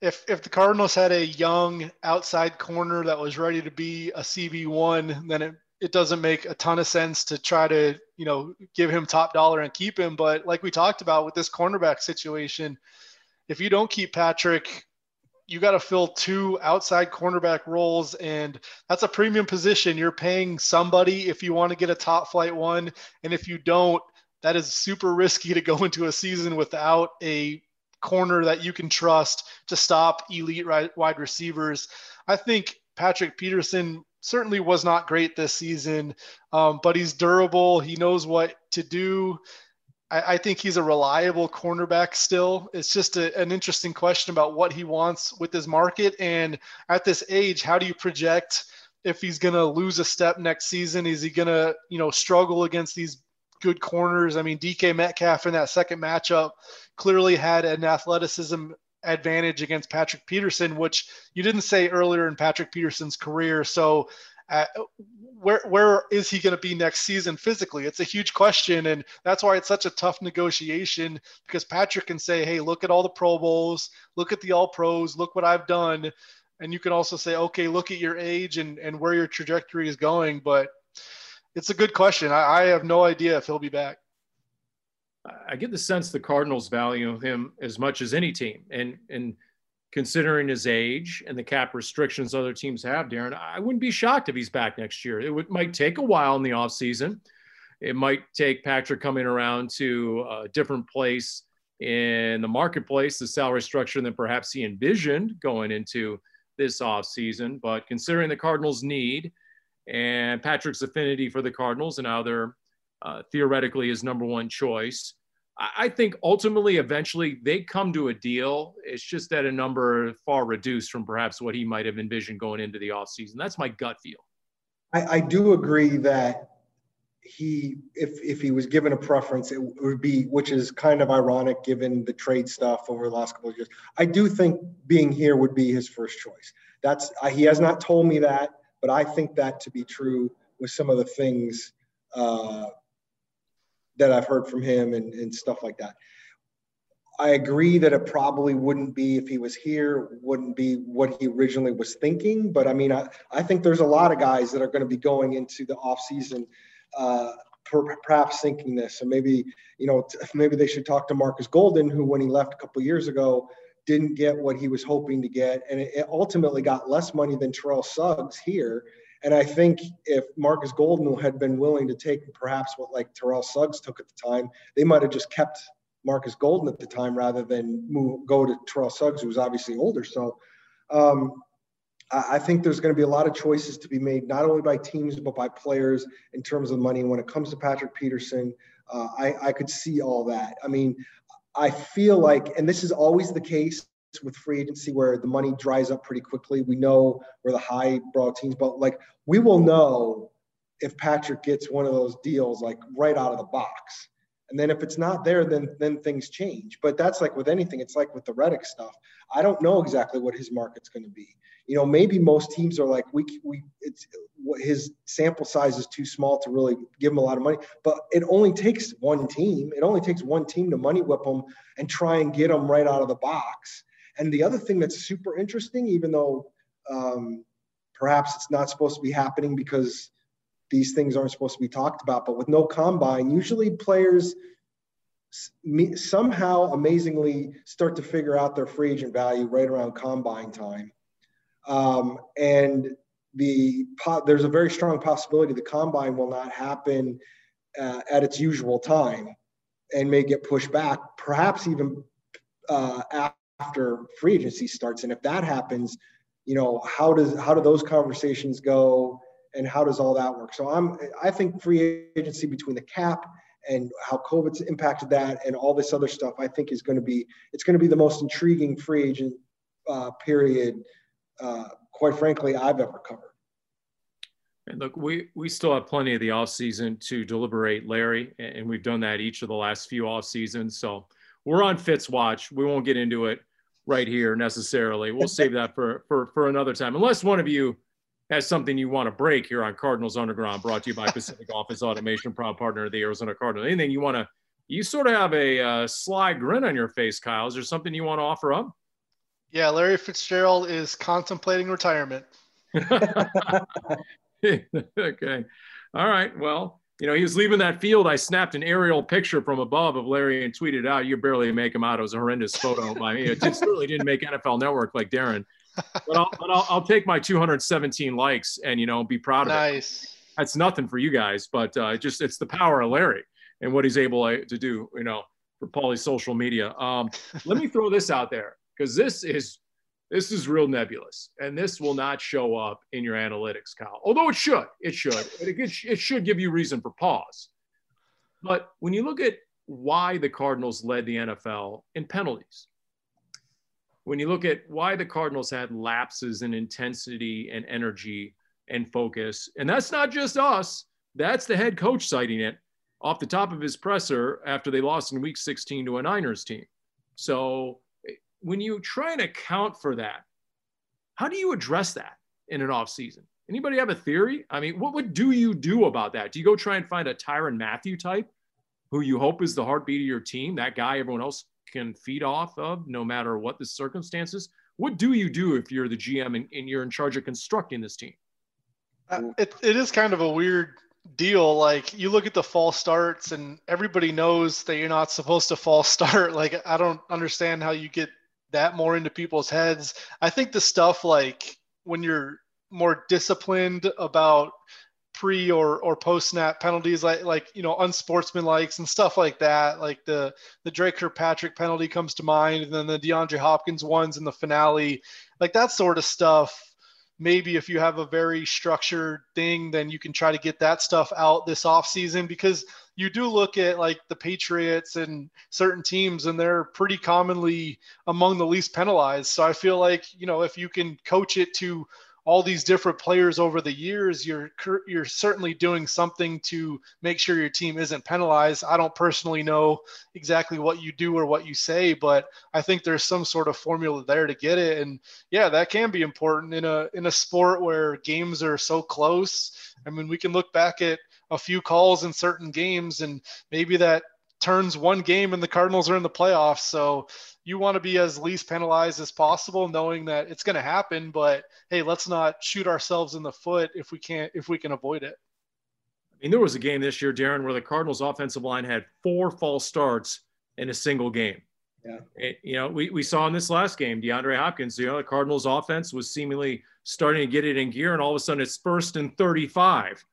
if if the Cardinals had a young outside corner that was ready to be a CB one, then it it doesn't make a ton of sense to try to you know give him top dollar and keep him. But like we talked about with this cornerback situation, if you don't keep Patrick, you got to fill two outside cornerback roles, and that's a premium position. You're paying somebody if you want to get a top flight one, and if you don't, that is super risky to go into a season without a corner that you can trust to stop elite wide receivers. I think Patrick Peterson certainly was not great this season, um, but he's durable. He knows what to do. I, I think he's a reliable cornerback still. It's just a, an interesting question about what he wants with his market. And at this age, how do you project if he's going to lose a step next season? Is he going to, you know, struggle against these good corners? I mean, DK Metcalf in that second matchup clearly had an athleticism advantage against Patrick Peterson, which you didn't say earlier in Patrick Peterson's career. So, uh, where where is he going to be next season physically? It's a huge question, and that's why it's such a tough negotiation because Patrick can say, "Hey, look at all the Pro Bowls, look at the All Pros, look what I've done," and you can also say, "Okay, look at your age and and where your trajectory is going." But it's a good question. I, I have no idea if he'll be back. I get the sense the Cardinals value him as much as any team. And and considering his age and the cap restrictions other teams have, Darren, I wouldn't be shocked if he's back next year. It would, might take a while in the offseason. It might take Patrick coming around to a different place in the marketplace, the salary structure than perhaps he envisioned going into this offseason. But considering the Cardinals' need and Patrick's affinity for the Cardinals and how they're uh, theoretically his number one choice, I think ultimately, eventually, they come to a deal. It's just at a number far reduced from perhaps what he might have envisioned going into the offseason. That's my gut feel. I, I do agree that he, if if he was given a preference, it would be, which is kind of ironic given the trade stuff over the last couple of years. I do think being here would be his first choice. That's he has not told me that, but I think that to be true with some of the things uh, that I've heard from him and, and stuff like that. I agree that it probably wouldn't be if he was here, wouldn't be what he originally was thinking. But I mean, I, I think there's a lot of guys that are going to be going into the offseason uh, perhaps thinking this. And maybe, you know, maybe they should talk to Marcus Golden, who when he left a couple years ago, didn't get what he was hoping to get. And it, it ultimately got less money than Terrell Suggs here. And I think if Marcus Golden had been willing to take perhaps what like Terrell Suggs took at the time, they might have just kept Marcus Golden at the time rather than move go to Terrell Suggs, who was obviously older. So um, I think there's going to be a lot of choices to be made, not only by teams but by players in terms of money. When it comes to Patrick Peterson, uh, I, I could see all that. I mean, I feel like, and this is always the case with free agency where the money dries up pretty quickly. We know where the high broad teams, but like we will know if Patrick gets one of those deals like right out of the box. And then if it's not there, then then things change. But that's like with anything. It's like with the Reddick stuff. I don't know exactly what his market's going to be. You know, maybe most teams are like we we it's his sample size is too small to really give him a lot of money. But it only takes one team. It only takes one team to money whip him and try and get him right out of the box. And the other thing that's super interesting, even though um, perhaps it's not supposed to be happening because these things aren't supposed to be talked about, but with no combine, usually players somehow amazingly start to figure out their free agent value right around combine time. Um, and the there's a very strong possibility the combine will not happen uh, at its usual time and may get pushed back, perhaps even uh, after free agency starts. And if that happens, you know, how does how do those conversations go and how does all that work? So I'm I think free agency between the cap and how COVID's impacted that and all this other stuff, I think is going to be it's going to be the most intriguing free agent uh, period, uh, quite frankly, I've ever covered. And look, we, we still have plenty of the off season to deliberate, Larry, and we've done that each of the last few off seasons. So we're on Fitz watch. We won't get into it right here necessarily. We'll save that for, for, for another time, unless one of you has something you want to break here on Cardinals Underground, brought to you by Pacific Office Automation, proud partner of the Arizona Cardinals. Anything you want to you sort of have a uh, sly grin on your face, Kyle. Is there something you want to offer up? Yeah, Larry Fitzgerald is contemplating retirement. okay. All right. Well, you know, he was leaving that field. I snapped an aerial picture from above of Larry and tweeted out. You barely make him out. It was a horrendous photo by me. It certainly didn't make NFL Network like Darren. But I'll, but I'll, I'll, take my 217 likes and, you know, be proud of nice. it. Nice. That's nothing for you guys, but uh, just it's the power of Larry and what he's able to do, you know, for Paulie's social media. Um, let me throw this out there because this is this is real nebulous, and this will not show up in your analytics, Kyle. Although it should, it should, it, it should give you reason for pause. But when you look at why the Cardinals led the NFL in penalties, when you look at why the Cardinals had lapses in intensity and energy and focus, and that's not just us, that's the head coach citing it off the top of his presser after they lost in week 16 to a Niners team. So when you try and account for that, how do you address that in an off season? Anybody have a theory? I mean, what would do you do about that? Do you go try and find a Tyrann Mathieu type who you hope is the heartbeat of your team, that guy everyone else can feed off of no matter what the circumstances? What do you do if you're the GM and, and you're in charge of constructing this team? Uh, it, it is kind of a weird deal. Like you look at the false starts, and everybody knows that you're not supposed to false start. Like I don't understand how you get that more into people's heads. I think the stuff like when you're more disciplined about pre or or post snap penalties like like you know unsportsmanlike and stuff like that like the the Dre Kirkpatrick penalty comes to mind and then the DeAndre Hopkins ones in the finale like that sort of stuff maybe if you have a very structured thing then you can try to get that stuff out this off season because you do look at like the Patriots and certain teams, and they're pretty commonly among the least penalized. So I feel like you know if you can coach it to all these different players over the years, you're you're certainly doing something to make sure your team isn't penalized. I don't personally know exactly what you do or what you say, but I think there's some sort of formula there to get it. And yeah, that can be important in a in a sport where games are so close. I mean, we can look back at a few calls in certain games, and maybe that turns one game and the Cardinals are in the playoffs. So you want to be as least penalized as possible, knowing that it's going to happen. But hey, let's not shoot ourselves in the foot if we can't if we can avoid it. I mean, there was a game this year, Darren, where the Cardinals' offensive line had four false starts in a single game. Yeah. It, you know, we, we saw in this last game, DeAndre Hopkins, you know, the Cardinals' offense was seemingly starting to get it in gear, and all of a sudden it's first and 35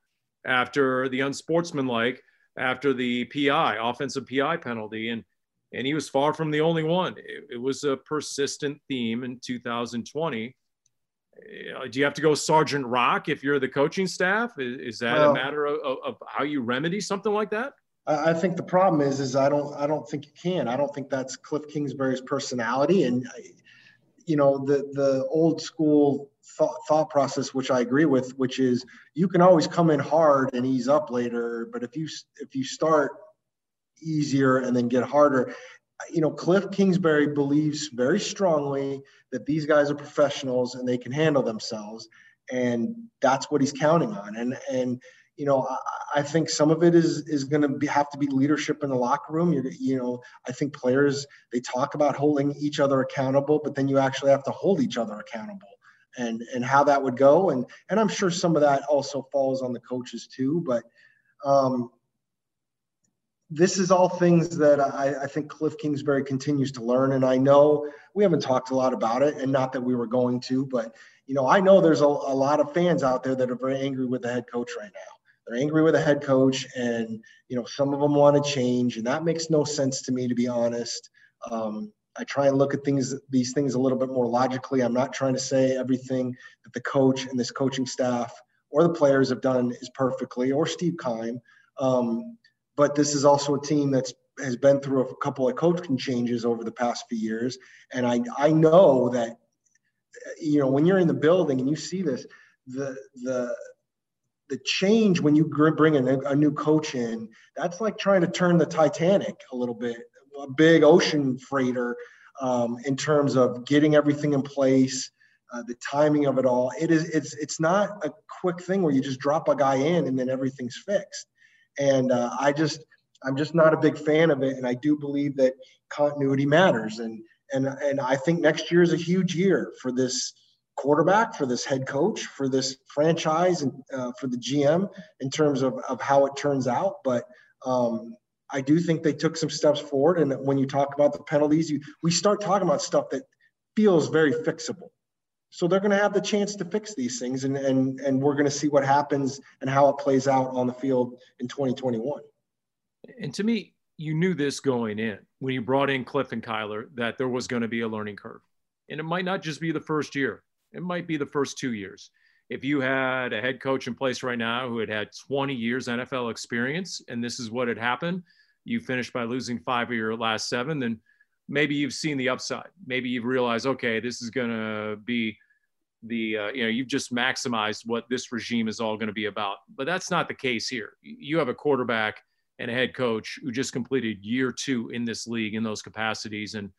after the unsportsmanlike, after the PI, offensive PI penalty. And, and he was far from the only one. It, it was a persistent theme in 2020. Uh, do you have to go Sergeant Rock if you're the coaching staff? Is, is that well, a matter of, of, of how you remedy something like that? I think the problem is, is I don't, I don't think you can. I don't think that's Cliff Kingsbury's personality, and you know, the the old school thought, thought process, which I agree with, which is you can always come in hard and ease up later. But if you if you start easier and then get harder, you know, Cliff Kingsbury believes very strongly that these guys are professionals and they can handle themselves, and that's what he's counting on. And and you know, I, I think some of it is is going to have to be leadership in the locker room. You're, you know, I think players they talk about holding each other accountable, but then you actually have to hold each other accountable and and how that would go. And and i'm sure some of that also falls on the coaches too but um, this is all things that I, I, think cliff kingsbury continues to learn. And i know we haven't talked a lot about it and not that we were going to but you know i know there's a, a lot of fans out there that are very angry with the head coach right now. They're angry with the head coach and you know some of them want to change and that makes no sense to me to be honest. Um, I try and look at things, these things a little bit more logically. I'm not trying to say everything that the coach and this coaching staff or the players have done is perfectly, or Steve Keim. Um, but this is also a team that's has been through a couple of coaching changes over the past few years, and I I know that you know when you're in the building and you see this, the the the change when you bring a, a new coach in, that's like trying to turn the Titanic a little bit a big ocean freighter um, in terms of getting everything in place, uh, the timing of it all. It is it's it's not a quick thing where you just drop a guy in and then everything's fixed. And uh, I just I'm just not a big fan of it. And I do believe that continuity matters. And and and I think next year is a huge year for this quarterback, for this head coach, for this franchise, and uh, for the GM in terms of of how it turns out. But um, I do think they took some steps forward. And when you talk about the penalties, you we start talking about stuff that feels very fixable. So they're going to have the chance to fix these things, and and and we're going to see what happens and how it plays out on the field in 2021. And to me, you knew this going in when you brought in Cliff and Kyler that there was going to be a learning curve, and it might not just be the first year; it might be the first two years. If you had a head coach in place right now who had had 20 years NFL experience, and this is what had happened, you finished by losing five of your last seven, then maybe you've seen the upside. Maybe you've realized, okay, this is going to be the, uh, you know, you've just maximized what this regime is all going to be about. But that's not the case here. You have a quarterback and a head coach who just completed year two in this league in those capacities and,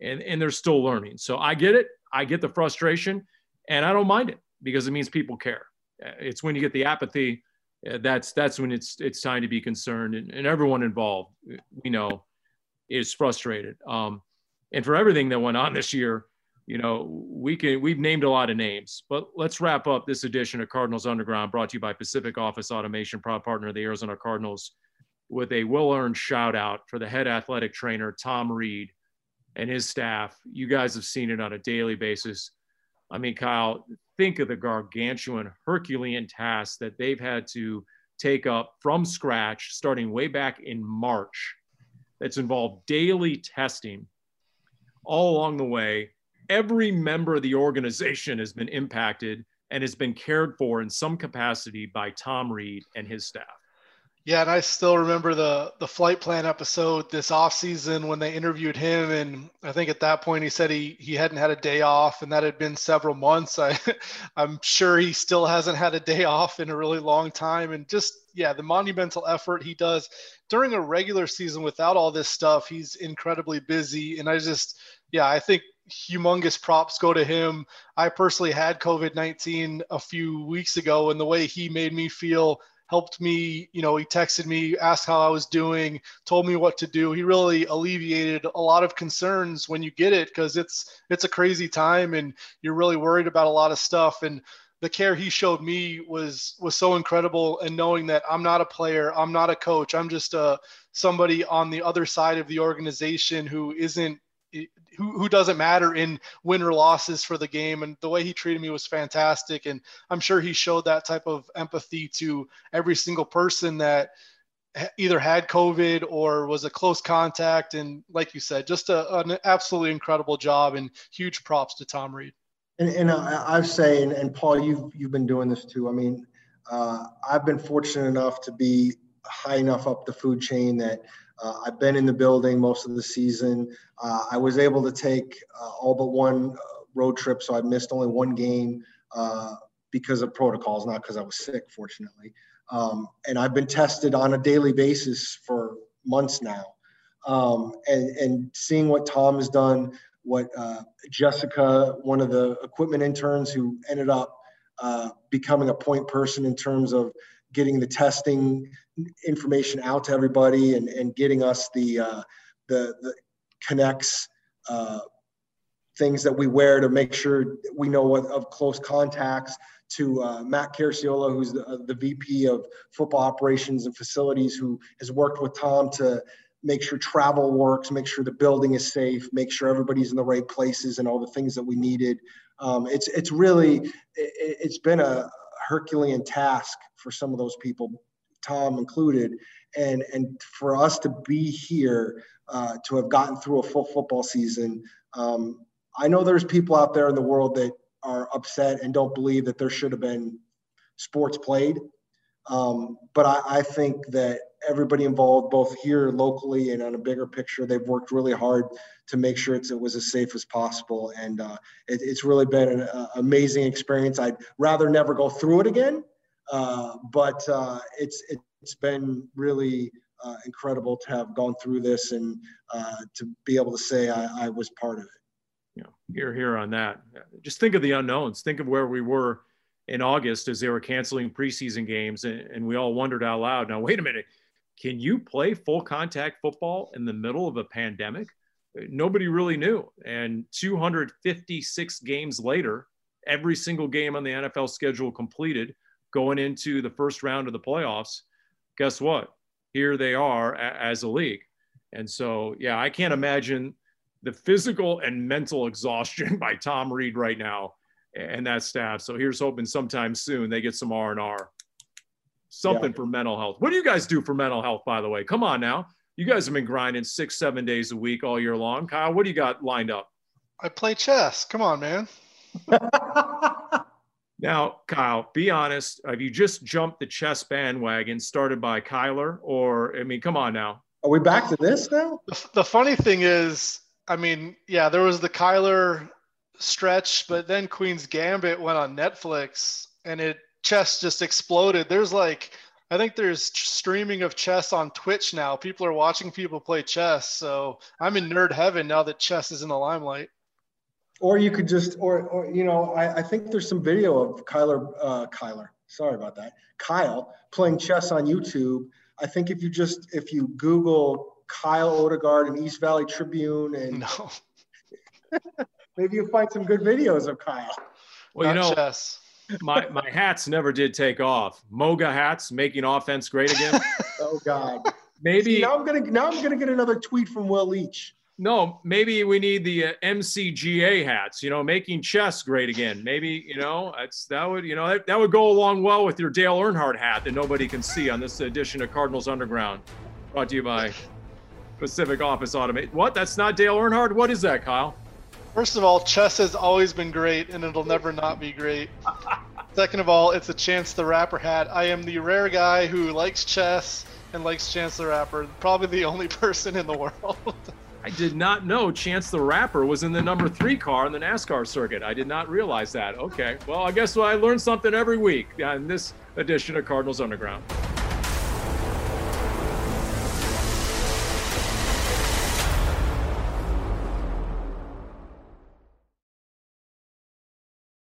and, and they're still learning. So I get it. I get the frustration and I don't mind it because it means people care. It's when you get the apathy uh, that's that's when it's it's time to be concerned and, and everyone involved we know is frustrated. Um, and for everything that went on this year you know we can we've named a lot of names but let's wrap up this edition of cardinals underground brought to you by pacific office automation proud partner of the arizona cardinals with a well-earned shout out for the head athletic trainer tom reed and his staff. You guys have seen it on a daily basis. I mean kyle think of the gargantuan Herculean task that they've had to take up from scratch starting way back in March. That's involved daily testing all along the way. Every member of the organization has been impacted and has been cared for in some capacity by Tom Reed and his staff. Yeah, and I still remember the the flight plan episode this off season when they interviewed him, and I think at that point he said he he hadn't had a day off, and that had been several months. I I'm sure he still hasn't had a day off in a really long time, and just yeah, the monumental effort he does during a regular season without all this stuff, he's incredibly busy, and I just yeah, I think humongous props go to him. I personally had COVID 19 a few weeks ago, and the way he made me feel helped me. You know, he texted me, asked how I was doing, told me what to do. He really alleviated a lot of concerns when you get it because it's it's a crazy time and you're really worried about a lot of stuff. And the care he showed me was was so incredible. And knowing that I'm not a player, I'm not a coach, I'm just a uh, somebody on the other side of the organization who isn't who, who doesn't matter in win or losses for the game. And the way he treated me was fantastic. And I'm sure he showed that type of empathy to every single person that either had COVID or was a close contact. And like you said, just a, an absolutely incredible job and huge props to Tom Reed. And, and I, I say, and, and, Paul, you've, you've been doing this too. I mean, uh, I've been fortunate enough to be high enough up the food chain that uh, I've been in the building most of the season. Uh, I was able to take uh, all but one uh, road trip, so I missed only one game uh, because of protocols, not because I was sick, fortunately. Um, and I've been tested on a daily basis for months now. Um, and, and seeing what Tom has done, what uh, Jessica, one of the equipment interns who ended up becoming a point person in terms of getting the testing information out to everybody and, and getting us the, uh, the, the Kinnex uh, things that we wear to make sure we know what of close contacts to uh, Matt Carciola, who's the, uh, the VP of football operations and facilities, who has worked with Tom to make sure travel works, make sure the building is safe, make sure everybody's in the right places and all the things that we needed. Um, it's, it's really, it, it's been a Herculean task for some of those people, Tom included, and and for us to be here uh, to have gotten through a full football season. Um, I know there's people out there in the world that are upset and don't believe that there should have been sports played. Um, but I, I, think that everybody involved, both here locally and on a bigger picture, they've worked really hard to make sure it was as safe as possible. And uh, it, it's really been an uh, amazing experience. I'd rather never go through it again, uh, but uh, it's it's been really uh, incredible to have gone through this and uh, to be able to say I, I was part of it. Yeah, you're here on that. Just think of the unknowns. Think of where we were in August as they were canceling preseason games, and, and we all wondered out loud. Now, wait a minute, can you play full contact football in the middle of a pandemic? Nobody really knew. And 256 games later, every single game on the NFL schedule completed going into the first round of the playoffs. Guess what? Here they are as a league. And so, yeah, I can't imagine the physical and mental exhaustion by Tom Reed right now and that staff. So here's hoping sometime soon they get some R and R, something yeah. for mental health. What do you guys do for mental health, by the way? Come on now, you guys have been grinding six, seven days a week all year long. Kyle, what do you got lined up? I play chess. Come on, man. now, Kyle, be honest. Have you just jumped the chess bandwagon started by Kyler, or I mean, come on now? Are we back to this now? The, the funny thing is, I mean, yeah, there was the Kyler stretch, but then Queen's Gambit went on Netflix and it chess just exploded. There's like I think there's streaming of chess on Twitch now. People are watching people play chess. So I'm in nerd heaven now that chess is in the limelight. Or you could just, or, or you know, I, I think there's some video of Kyler, uh, Kyler, sorry about that, Kyle playing chess on YouTube. I think if you just, if you Google Kyle Odegard and East Valley Tribune and no. maybe you'll find some good videos of Kyle. Well, Not you know, chess. My my hats never did take off. Moga hats making offense great again. oh God. Maybe See, now I'm gonna now I'm gonna get another tweet from Will Leach. No, maybe we need the uh, MCGA hats. You know, making chess great again. Maybe you know that's that would you know that, that would go along well with your Dale Earnhardt hat that nobody can see on this edition of Cardinals Underground. Brought to you by Pacific Office Automate. What? That's not Dale Earnhardt. What is that, Kyle? First of all, chess has always been great, and it'll never not be great. Second of all, it's a Chance the Rapper hat. I am the rare guy who likes chess and likes Chance the Rapper. Probably the only person in the world. I did not know Chance the Rapper was in the number three car in the NASCAR circuit. I did not realize that. Okay. Well, I guess I learned something every week uh, in this edition of Cardinals Underground.